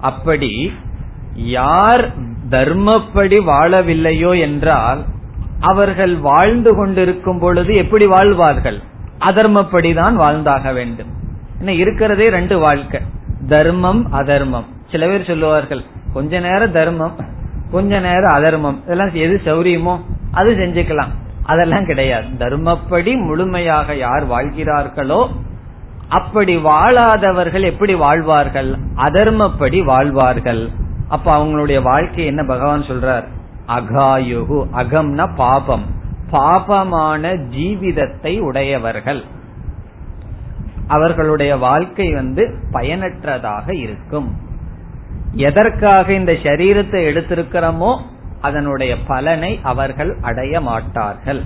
Speaker 1: அப்படி யார் தர்மப்படி வாழவில்லையோ என்றால் அவர்கள் வாழ்ந்து கொண்டிருக்கும் பொழுது எப்படி வாழ்வார்கள்? அதர்மப்படிதான் வாழ்ந்தாக வேண்டும். என்ன இருக்கிறதே ரெண்டு வாழ்க்கை. தர்மம் அதர்மம். சில பேர் சொல்லுவார்கள் கொஞ்ச நேரம் தர்மம் கொஞ்ச நேரம் அதர்மம். இதெல்லாம் எது சௌரியமோ அது செஞ்சுக்கலாம். அதெல்லாம் கிடையாது. தர்மப்படி முழுமையாக யார் வாழ்கிறார்களோ அப்படி வாழாதவர்கள் எப்படி வாழ்வார்கள்? அதர்மப்படி வாழ்வார்கள். அப்ப அவங்களுடைய வாழ்க்கை என்ன பகவான் சொல்றார்? அகாயுகு அகம்னா பாபம். பாபமான ஜீவிதத்தை உடையவர்கள். அவர்களுடைய வாழ்க்கை வந்து பயனற்றதாக இருக்கும். எதற்காக இந்த சரீரத்தை எடுத்திருக்கிறோமோ அதனுடைய பலனை அவர்கள் அடைய மாட்டார்கள்.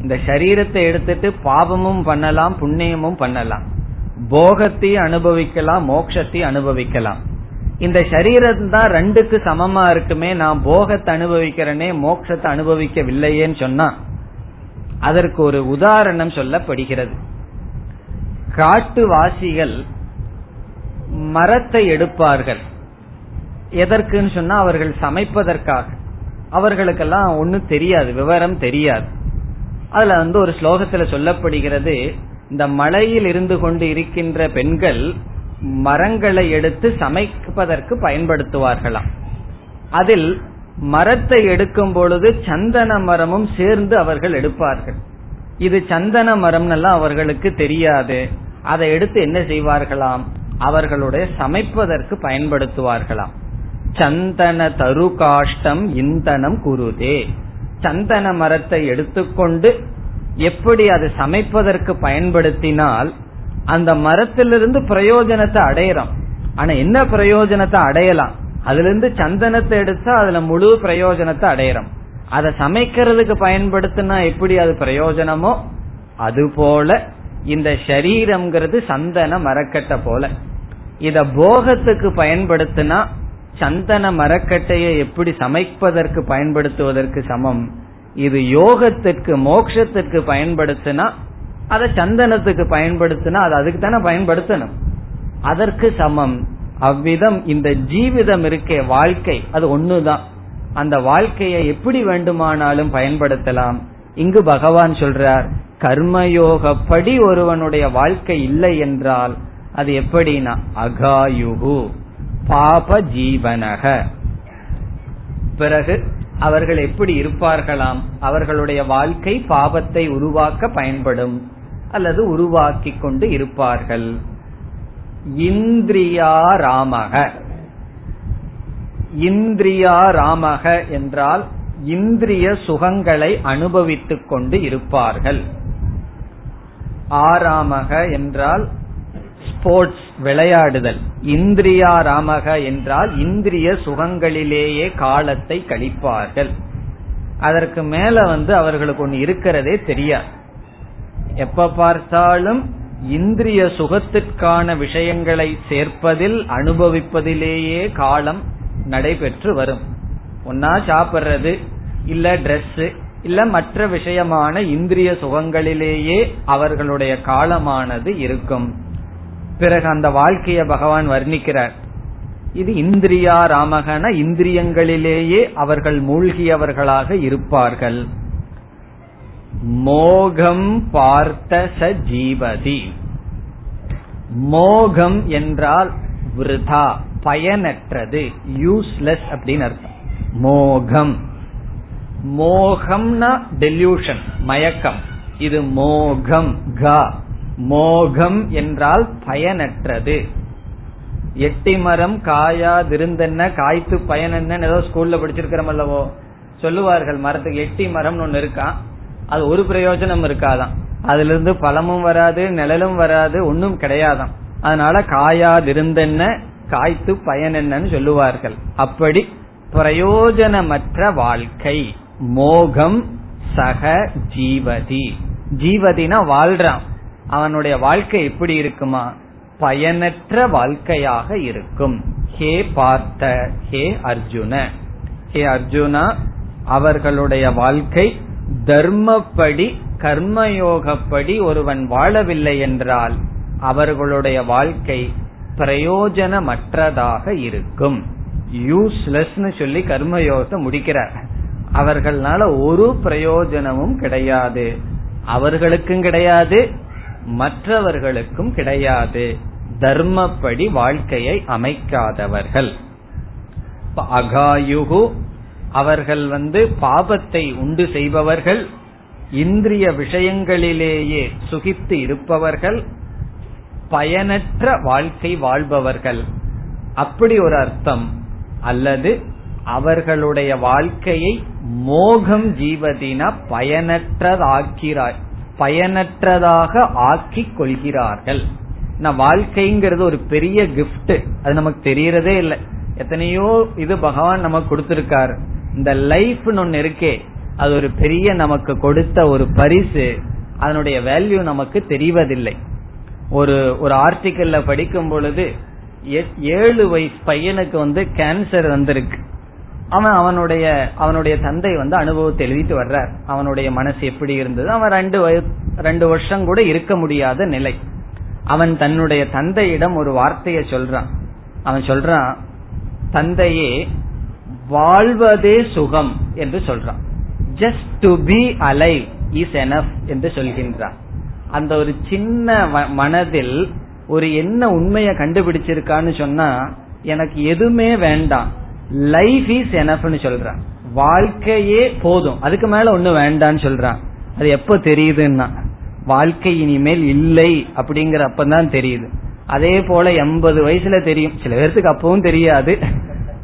Speaker 1: இந்த சரீரத்தை எடுத்துட்டு பாவமும் பண்ணலாம் புண்ணியமும் பண்ணலாம். போகத்தையும் அனுபவிக்கலாம் மோட்சத்தையும் அனுபவிக்கலாம். இந்த சரீரம் தான் ரெண்டுக்கு சமமா இருக்குமே நான் போகத்தை அனுபவிக்கிறேனே மோட்சத்தை அனுபவிக்கவில்லையேன்னு சொன்னா அதற்கு ஒரு உதாரணம் சொல்லப்படுகிறது. காட்டுவாசிகள் மரத்தை எடுப்பார்கள். எதற்குன்னு சொன்னா அவர்கள் சமைப்பதற்காக. அவர்களுக்கெல்லாம் ஒன்னும் தெரியாது விவரம் தெரியாது. அதுல வந்து ஒரு ஸ்லோகத்துல சொல்லப்படுகிறது இந்த மலையில் இருந்து கொண்டு இருக்கின்ற பெண்கள் மரங்களை எடுத்து சமைப்பதற்கு பயன்படுத்துவார்களாம். அதில் மரத்தை எடுக்கும் பொழுது சந்தன மரமும் சேர்ந்து அவர்கள் எடுப்பார்கள். இது சந்தன மரம் எல்லாம் அவர்களுக்கு தெரியாது. அதை எடுத்து என்ன செய்வார்களாம்? அவர்களுடைய சமைப்பதற்கு பயன்படுத்துவார்களாம். சந்தன தரு காஷ்டம் இந்தனம் குருதே. சந்தன மரத்தை எடுத்துக்கொண்டு எப்படி அது சமைப்பதற்கு பயன்படுத்தினால் அந்த மரத்திலிருந்து பிரயோஜனத்தை அடையறோம். ஆனா என்ன பிரயோஜனத்தை அடையலாம்? அதுல இருந்து சந்தனத்தை எடுத்தா அதுல முழு பிரயோஜனத்தை அடையறோம். அதை சமைக்கிறதுக்கு பயன்படுத்தினா எப்படி அது பிரயோஜனமோ? அது போல இந்த சரீரம்ங்கிறது சந்தன மரக்கட்டை போல. இத போகத்துக்கு பயன்படுத்தினா சந்தன மரக்கட்டையை எப்படி சமைப்பதற்கு பயன்படுத்துவதற்கு சமம்? இது யோகத்திற்கு மோக்ஷத்திற்கு பயன்படுத்தினா அதை சந்தனத்துக்கு பயன்படுத்தினா அது அதுக்கு தானே பயன்படுத்தணும். அதற்கு சமம். அவ்விதம் இந்த ஜீவிதம் இருக்கே வாழ்க்கை அது ஒண்ணுதான். அந்த வாழ்க்கையை எப்படி வேண்டுமானாலும் பயன்படுத்தலாம். இங்கு பகவான் சொல்றார் கர்மயோகப்படி ஒருவனுடைய வாழ்க்கை இல்லை என்றால் அது எப்படின்னா அகாயுகு பாப ஜீவனக. பிறகு அவர்கள் எப்படி இருப்பார்களாம்? அவர்களுடைய வாழ்க்கை பாபத்தை உருவாக்க பயன்படும். அல்லது உருவாக்கி கொண்டு இருப்பார்கள். இந்திரியா ராமக இந்திரியா ராமக என்றால் இந்திரிய சுகங்களை அனுபவித்துக் கொண்டு இருப்பார்கள். ஆராமக என்றால் ஸ்போர்ட்ஸ் விளையாடுதல். இந்திரியா ராமக என்றால் இந்திரிய சுகங்களிலேயே காலத்தை கழிப்பார்கள். அதற்கு மேல வந்து அவர்களுக்கு ஒன்று இருக்கிறதே தெரியாது. எப்ப பார்த்தாலும் இந்திரிய சுகத்திற்கான விஷயங்களை சேர்ப்பதில் அனுபவிப்பதிலேயே காலம் நடைபெற்று வரும். ஒன்னா சாப்பிடுறது இல்ல டிரெஸ் இல்ல மற்ற விஷயமான இந்திரிய சுகங்களிலேயே அவர்களுடைய காலமானது இருக்கும். பிறகு அந்த வாழ்க்கைய பகவான் வர்ணிக்கிறார். இது இந்திரியா ராமகன இந்திரியங்களிலேயே அவர்கள் மூழ்கியவர்களாக இருப்பார்கள். மோகம் பார்த்த ச ஜீவதி மோகம் என்றால் விருதா பயனற்றது யூஸ்லெஸ் அப்படின்னு அர்த்தம். மோகம். மோகம்னா டெல்யூஷன் மயக்கம். இது மோகம் க. மோகம் என்றால் பயனற்றது. எட்டி மரம் காயாதிருந்தென்ன காய்த்து பயன் என்ன ஏதோ ஸ்கூல்ல படிச்சிருக்கிறோம் அல்லவோ? சொல்லுவார்கள் மரத்துக்கு எட்டி மரம்னு ஒன்னு இருக்கான் அது ஒரு பிரயோஜனம் இருக்காதான் அதுல இருந்து பழமும் வராது நிழலும் வராது ஒன்னும் கிடையாதாம். அதனால காயாதிருந்தென்ன காய்த்து பயன் என்னன்னு சொல்லுவார்கள். அப்படி பிரயோஜனமற்ற வாழ்க்கை. மோகம் சக ஜீவதி. ஜீவதினா வாழ்றான். அவனுடைய வாழ்க்கை எப்படி இருக்குமா? பயனற்ற வாழ்க்கையாக இருக்கும். ஹே பார்த்த ஹே அர்ஜுன. ஹே அர்ஜுனா அவர்களுடைய வாழ்க்கை தர்மப்படி கர்மயோகப்படி ஒருவன் வாழவில்லை என்றால் அவர்களுடைய வாழ்க்கை பிரயோஜனமற்றதாக இருக்கும். யூஸ்லெஸ்னு சொல்லி கர்மயோகத்தை முடிக்கிறார். அவர்களால ஒரு பிரயோஜனமும் கிடையாது. அவர்களுக்கும் கிடையாது மற்றவர்களுக்கும் கிடையாது. தர்மப்படி வாழ்க்கையை அமைக்காதவர்கள். அகாயுகு அவர்கள் வந்து பாபத்தை உண்டு செய்பவர்கள் இந்திரிய விஷயங்களிலேயே சுகித்து இருப்பவர்கள் பயனற்ற வாழ்க்கை வாழ்பவர்கள். அப்படி ஒரு அர்த்தம். அல்லது அவர்களுடைய வாழ்க்கையை மோகம் ஜீவதின பயனற்றதாக்கிறார் பயனற்றதாக ஆக்கி கொள்கிறார்கள். வாழ்க்கைங்கிறது ஒரு பெரிய கிஃப்ட் அது நமக்கு தெரியறதே இல்லை. எத்தனையோ இது பகவான் நமக்கு கொடுத்திருக்காரு. இந்த லைஃப் ஒன்னு இருக்கே அது ஒரு பெரிய நமக்கு கொடுத்த ஒரு பரிசு. அதனுடைய வேல்யூ நமக்கு தெரிவதில்லை. ஒரு ஒரு ஆர்டிக்கல்ல படிக்கும் பொழுது ஏழு வயசு பையனுக்கு வந்து கேன்சர் வந்திருக்கு. அவன் அவனுடைய அவனுடைய தந்தை வந்து அனுபவத்தை எழுதிட்டு வர்றார். அவனுடைய மனசு எப்படி இருந்தது? அவன் ரெண்டு ரெண்டு வருஷம் கூட இருக்க முடியாத நிலை. அவன் தன்னுடைய தந்தையிடம் ஒரு வார்த்தையை சொல்றான். அவன் சொல்றான் தந்தையே வாழ்வதே சுகம் என்று சொல்றான். Just to be alive is enough என்று சொல்கின்றான். அந்த ஒரு சின்ன மனதில் ஒரு என்ன உண்மையை கண்டுபிடிச்சிருக்கான்னு சொன்னா எனக்கு எதுவுமே வேண்டாம். லைஃப் இஸ் எனஃப்னு சொல்றான். வாழ்க்கையே போதும். அதுக்கு மேல ஒண்ணு வேண்டான்னு சொல்றான். அது எப்ப தெரியுதுன்னா வாழ்க்கை இனிமேல் இல்லை அப்படிங்கிற அப்பதான் தெரியுது. அதே போல எண்பது வயசுல தெரியும். சில பேர்த்துக்கு அப்பவும் தெரியாது.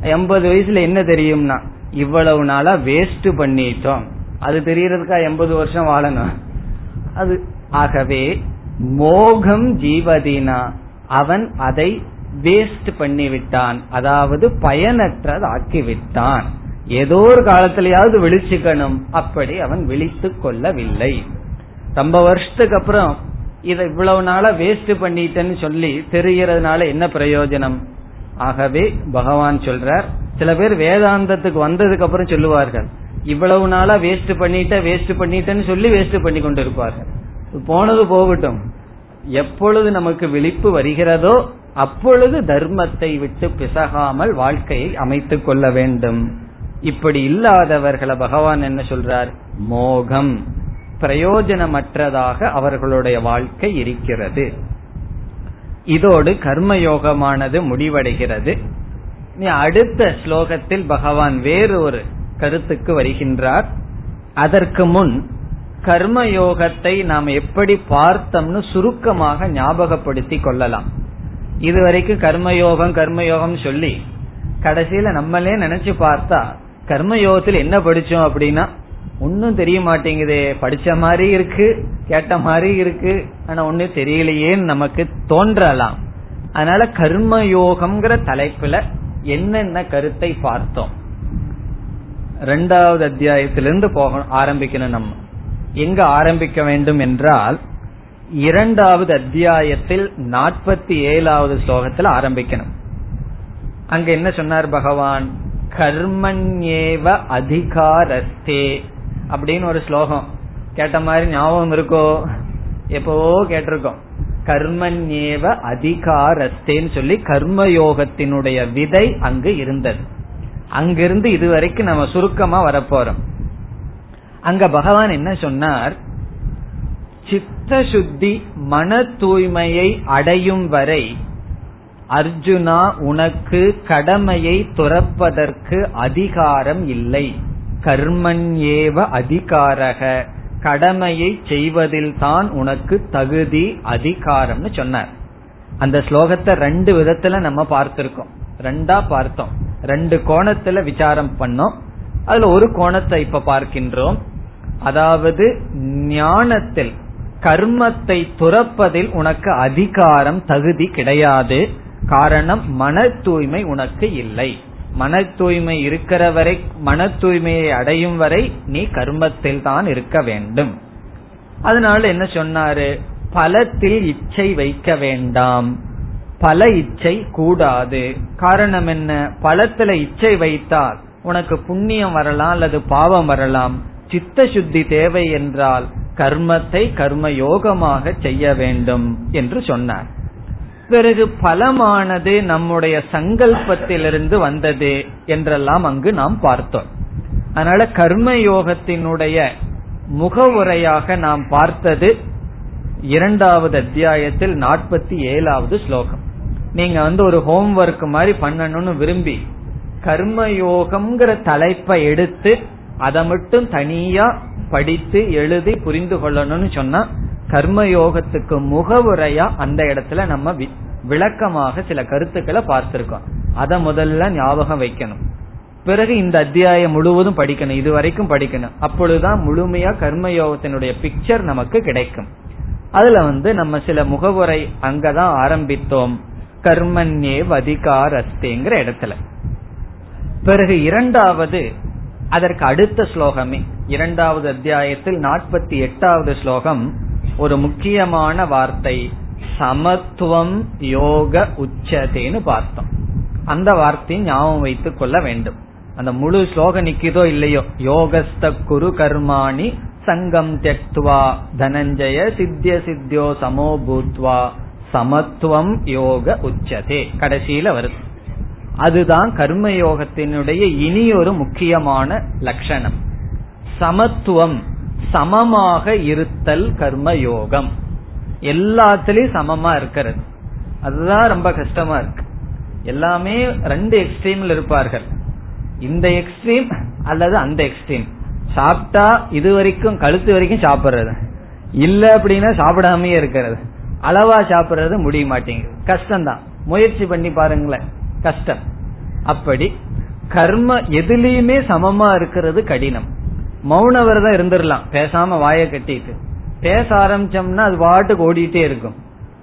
Speaker 1: எண்பது வயசுல என்ன தெரியும்னா இவ்வளவு நாளா வேஸ்ட் பண்ணிட்டோம். அது தெரியறதுக்கா எண்பது வருஷம் வாழணும். அது ஆகவே மோகம் ஜீவதினா அவன் அதை வேஸ்ட் பண்ணிவிட்டான். அதாவது பயனற்றதாக்கி விட்டான் ஏதோ ஒரு காலத்திலேயாவது விழிச்சுக்கணும். அப்படி அவன் விழித்து கொள்ளவில்லை. ரொம்ப வருஷத்துக்கு அப்புறம் இதை இவ்வளவு நாளா வேஸ்ட் பண்ணிட்டேன்னு சொல்லி தெரியறதுனால என்ன பிரயோஜனம்? ஆகவே பகவான் சொல்றார் சில பேர் வேதாந்தத்துக்கு வந்ததுக்கு அப்புறம் சொல்லுவார்கள். இவ்வளவு நாளா வேஸ்ட் பண்ணிட்ட வேஸ்ட் பண்ணிட்டேன்னு சொல்லி வேஸ்ட் பண்ணி கொண்டு இருப்பார்கள் போனது போகட்டும். எப்பொழுது நமக்கு விழிப்பு வருகிறதோ அப்பொழுது தர்மத்தை விட்டு பிசகாமல் வாழ்க்கையை அமைத்துக் கொள்ள வேண்டும். இப்படி இல்லாதவர்களை பகவான் என்ன சொல்றார்? மோகம். பிரயோஜனமற்றதாக அவர்களுடைய வாழ்க்கை இருக்கிறது. இதோடு கர்மயோகமானது முடிவடைகிறது. நீ அடுத்த ஸ்லோகத்தில் பகவான் வேறு ஒரு கருத்துக்கு வருகின்றார். அதற்கு முன் கர்மயோகத்தை நாம் எப்படி பார்த்தோம்னு சுருக்கமாக ஞாபகப்படுத்தி கொள்ளலாம். இதுவரைக்கும் கர்மயோகம் கர்மயோகம் சொல்லி கடைசியில நம்மளே நினைச்சு பார்த்தா கர்மயோகத்தில் என்ன படிச்சோம் அப்படின்னா ஒன்னும் தெரிய மாட்டேங்குதே. படிச்ச மாதிரி இருக்கு கேட்ட மாதிரி இருக்கு. ஆனா ஒண்ணு தெரியலையேன்னு நமக்கு தோன்றலாம். அதனால கர்மயோகம்ங்கிற தலைப்புல என்னென்ன கருத்தை பார்த்தோம்? ரெண்டாவது அத்தியாயத்திலிருந்து போக ஆரம்பிக்கணும் நம்ம. எங்க ஆரம்பிக்க வேண்டும் என்றால் இரண்டாவது அத்தியாயத்தில் நாற்பத்தி ஏழாவது ஸ்லோகத்தில் ஆரம்பிக்கணும். அங்க என்ன சொன்னார் பகவான்? கர்மண்யேவ அதிகாரஸ்தே. அப்படின்னு ஒரு ஸ்லோகம். கேட்ட மாதிரி ஞாபகம் இருக்கோ? எப்பவோ கேட்டிருக்கோம். கர்மன்யேவ அதிகாரஸ்தேன்னு சொல்லி கர்மயோகத்தினுடைய விதை அங்கு இருந்தது. அங்கிருந்து இதுவரைக்கும் நம்ம சுருக்கமா வரப்போறோம். அங்க பகவான் என்ன சொன்னார்? சித்த சுத்தி மன தூய்மையை அடையும் வரை அர்ஜுனா உனக்கு கடமையை துறப்பதற்கு அதிகாரம் இல்லை. கர்மண்யேவ அதிகாரக. கடமையை செய்வதில் தான் உனக்கு தகுதி அதிகாரம்னு சொன்னார். அந்த ஸ்லோகத்தை ரெண்டு விதத்துல நம்ம பார்த்திருக்கோம். ரெண்டா பார்த்தோம். ரெண்டு கோணத்துல விசாரம் பண்ணோம். அதுல ஒரு கோணத்தை இப்ப பார்க்கின்றோம். அதாவது ஞானத்தில் கர்மத்தை துறப்பதில் உனக்கு அதிகாரம் தகுதி கிடையாது. காரணம் மன தூய்மை உனக்கு இல்லை. மன தூய்மை இருக்கிற வரை மன தூய்மையை அடையும் வரை நீ கர்மத்தில் தான் இருக்க வேண்டும். அதனால என்ன சொன்னாரு? பலத்தில் இச்சை வைக்க வேண்டாம். பல இச்சை கூடாது. காரணம் என்ன? பலத்துல இச்சை வைத்தால் உனக்கு புண்ணியம் வரலாம் அல்லது பாவம் வரலாம். சித்த சுத்தி தேவை என்றால் கர்மத்தை கர்ம யோகமாக செய்ய வேண்டும் என்று சொன்னார். பிறகு பலமானது நம்முடைய சங்கல்பத்திலிருந்து வந்தது என்றெல்லாம் அங்கு நாம் பார்த்தோம். அதனால கர்ம யோகத்தினுடைய முகவுரையாக நாம் பார்த்தது இரண்டாவது அத்தியாயத்தில் நாற்பத்தி ஏழாவது ஸ்லோகம். நீங்க வந்து ஒரு ஹோம்ஒர்க் மாதிரி பண்ணணும்னு விரும்பி கர்மயோகம்ங்கிற தலைப்பை எடுத்து அதை மட்டும் தனியா படித்து எழுதி புரிந்து கொள்ளணும்னு சொன்னா கர்மயோகத்துக்கு முகவுரையா அந்த இடத்துல நம்ம விளக்கமாக சில கருத்துக்களை பார்த்திருக்கோம். அதை முதல்ல ஞாபகம் வைக்கணும். பிறகு இந்த அத்தியாயம் முழுவதும் படிக்கணும் இது வரைக்கும் படிக்கணும். அப்பொழுதுதான் முழுமையா கர்மயோகத்தினுடைய பிக்சர் நமக்கு கிடைக்கும். அதுல வந்து நம்ம சில முகவுரை அங்கதான் ஆரம்பித்தோம். கர்மன்யே வதிகாரஸ்தேங்கிற இடத்துல. பிறகு இரண்டாவது அதற்கு அடுத்த ஸ்லோகமே இரண்டாவது அத்தியாயத்தில் நாற்பத்தி எட்டாவது ஸ்லோகம் ஒரு முக்கியமான வார்த்தை. சமத்துவம் யோக உச்சதேன்னு பார்த்தோம். அந்த வார்த்தையை ஞாபகம் வைத்துக் கொள்ள வேண்டும். அந்த முழு ஸ்லோகம் நிக்கிதோ இல்லையோ? யோகஸ்த குரு கர்மாணி சங்கம் தியக்துவா தனஞ்சய சித்திய சித்தியோ சமோ பூத்வா. சமத்துவம் யோக உச்சதே. கடைசியில வருது. அதுதான் கர்மயோகத்தினுடைய இனி ஒரு முக்கியமான லட்சணம். சமத்துவம் சமமாக இருத்தல் கர்மயோகம் எல்லாத்திலயும் சமமா இருக்கிறது. அதுதான் ரொம்ப கஷ்டமா இருக்கு. எல்லாமே ரெண்டு எக்ஸ்ட்ரீம்ல இருப்பார்கள். இந்த எக்ஸ்ட்ரீம் அல்லது அந்த எக்ஸ்ட்ரீம் சாப்பிட்டா இது வரைக்கும் கழுத்து வரைக்கும் சாப்பிடுறது. இல்ல அப்படின்னா சாப்பிடாமயே இருக்கிறது. அளவா சாப்பிடுறது முடிய மாட்டேங்குது. கஷ்டம்தான். முயற்சி பண்ணி பாருங்களேன். கஷ்டம். அப்படி கர்ம எதுலயுமே சமமா இருக்கிறது கடினம். மௌன விரதம் இருந்துடலாம். பேசாம வாயை கட்டிட்டு. பேச ஆரம்பிச்சோம்னா அது பாட்டுக்கு ஓடிட்டே இருக்கும்.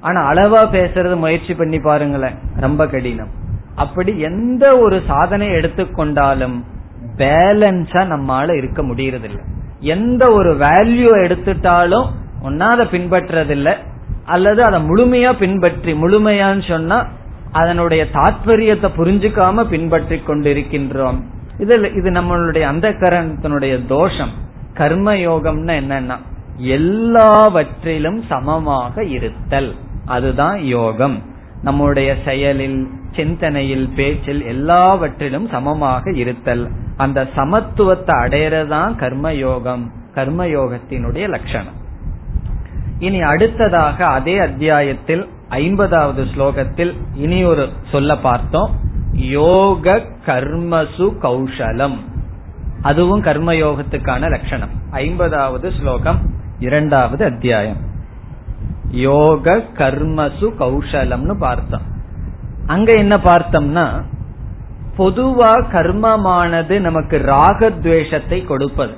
Speaker 1: ஆனா அளவா பேசுறது முயற்சி பண்ணி பாருங்களேன். ரொம்ப கடினம். அப்படி எந்த ஒரு சாதனை எடுத்துக்கொண்டாலும் பேலன்ஸா நம்மால இருக்க முடியறதில்லை. எந்த ஒரு வேல்யூ எடுத்துட்டாலும் ஒன்னாத பின்பற்றதில்ல அல்லது அதை முழுமையா பின்பற்றி முழுமையான்னு சொன்னா அதனுடைய தாத்பரியத்தை புரிஞ்சுக்காம பின்பற்றி கொண்டிருக்கின்றோம் இதுல இது நம்மளுடைய அந்த கரணத்தினுடைய தோஷம். கர்ம யோகம்னா என்னன்னா எல்லாவற்றிலும் சமமாக இருத்தல். அதுதான் யோகம். நம்முடைய செயலில் சிந்தனையில் பேச்சில் எல்லாவற்றிலும் சமமாக இருத்தல். அந்த சமத்துவத்தை அடையறதான் கர்மயோகம் கர்மயோகத்தினுடைய லட்சணம். இனி அடுத்ததாக அதே அத்தியாயத்தில் ஐம்பதாவது ஸ்லோகத்தில் இனி ஒரு சொல்ல பார்த்தோம். யோக கர்மசு கௌஷலம். அதுவும் கர்மயோகத்துக்கான லட்சணம். ஐம்பதாவது ஸ்லோகம் இரண்டாவது அத்தியாயம். யோக கர்மசு கௌஷலம்னு பார்த்தோம். அங்க என்ன பார்த்தோம்னா பொதுவா கர்மமானது நமக்கு ராகத்வேஷத்தை கொடுப்பது.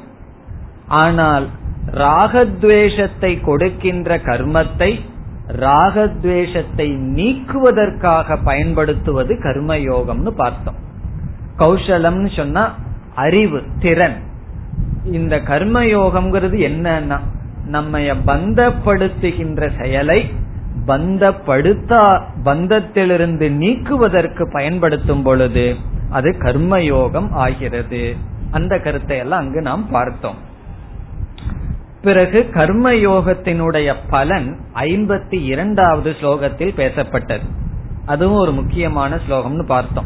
Speaker 1: ஆனால் ராகத்வேஷத்தை கொடுக்கின்ற கர்மத்தை ராகத்வேஷத்தை நீக்குவதற்காக பயன்படுத்துவது கர்மயோகம்னு பார்த்தோம். கௌசலம்னு சொன்னா அறிவு திறன். இந்த கர்மயோகம்ங்கிறது என்னன்னா நம்ம பந்தப்படுத்துகின்ற செயலை பந்தப்படுத்தா பந்தத்திலிருந்து நீக்குவதற்கு பயன்படுத்தும் பொழுது அது கர்மயோகம் ஆகிறது. அந்த கருத்தை எல்லாம் அங்கு நாம் பார்த்தோம். பிறகு கர்மயோகத்தினுடைய பலன் ஐம்பத்தி இரண்டாவது ஸ்லோகத்தில் பேசப்பட்டது. அதுவும் ஒரு முக்கியமான ஸ்லோகம்னு பார்த்தோம்.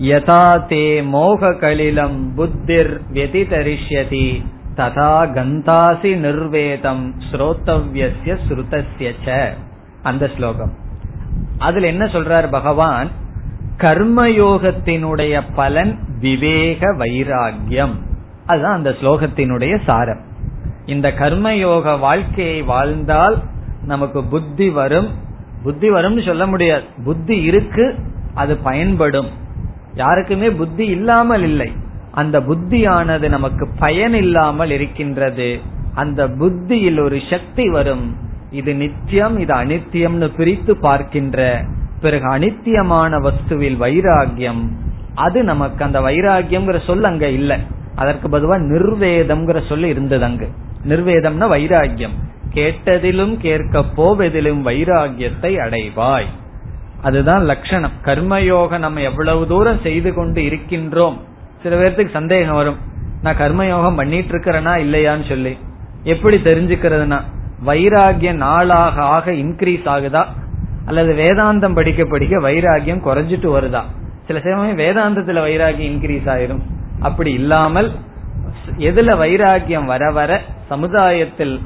Speaker 1: யதா தே மோக கலிலம் புத்திர் வெதிதரிஷ்யதி ததா கந்தாசி நிர்வேதம் ஸ்ரோத்தவ்யஸ்ய ஸ்ருதஸ்ய அந்த ஸ்லோகம். அதுல என்ன சொல்றார் பகவான்? கர்மயோகத்தினுடைய பலன் விவேக வைராகியம் அதுதான் அந்த ஸ்லோகத்தினுடைய சாரம். இந்த கர்மயோக வாழ்க்கையை வாழ்ந்தால் நமக்கு புத்தி வரும். புத்தி வரும்னு சொல்ல முடியாது. புத்தி இருக்கு அது பயன்படும். யாருக்குமே புத்தி இல்லாமல் இல்லை. அந்த புத்தியானது நமக்கு பயன் இல்லாமல் இருக்கின்றது. அந்த புத்தியில் ஒரு சக்தி வரும். இது நித்தியம் இது அனித்தியம்னு பிரித்து பார்க்கின்ற பிறகு அனித்தியமான வஸ்துவில் வைராகியம். அது நமக்கு அந்த வைராகியம்ங்கிற சொல் அங்க இல்லை. அதற்கு பதுவா நிர்வேதம்ங்கிற சொல்லி இருந்தது அங்கு. நிர்வேதம்னா வைராகியம் கேட்டதிலும் கேட்க போவதிலும் வைராகியத்தை அடைவாய். அதுதான் லட்சணம் கர்மயோக நம்ம எவ்வளவு தூரம் செய்து கொண்டு இருக்கின்றோம். சில பேர்த்துக்கு சந்தேகம் வரும். நான் கர்மயோகம் பண்ணிட்டு இருக்கிறேனா இல்லையான்னு சொல்லி. எப்படி தெரிஞ்சுக்கிறதுனா வைராகியம் நாளாக ஆக இன்க்ரீஸ் ஆகுதா? அல்லது வேதாந்தம் படிக்க படிக்க வைராகியம் குறைஞ்சிட்டு வருதா? சில சமயம் வேதாந்தத்துல வைராகியம் இன்க்ரீஸ் ஆயிரும். அப்படி இல்லாமல் எதுல வைராகியம் வர வர சமுதாயத்தில்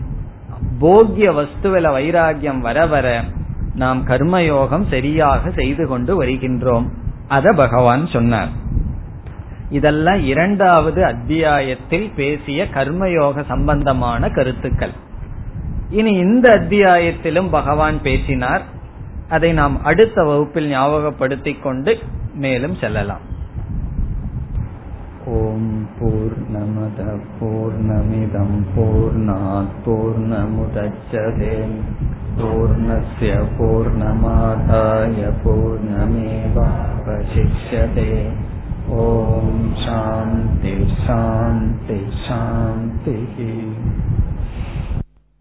Speaker 1: போக்கிய வஸ்துவில வைராகியம் வர வர நாம் கர்மயோகம் சரியாக செய்து கொண்டு வருகின்றோம். அத பகவான் சொன்னார். இதெல்லாம் இரண்டாவது அத்தியாயத்தில் பேசிய கர்மயோக சம்பந்தமான கருத்துக்கள். இனி இந்த அத்தியாயத்திலும் பகவான் பேசினார். அதை நாம் அடுத்த வகுப்பில் ஞாபகப்படுத்திக் கொண்டு மேலும் செல்லலாம். ஓம் பூர்ணமத பூர்ணமிதம் பூர்ணாத் பூர்ணமுதச்சதே. பூர்ணஸ்ய பூர்ணமாதாய பூர்ணமேவாவசிஷ்யते ॐ शान्ति शान्ति शान्तिः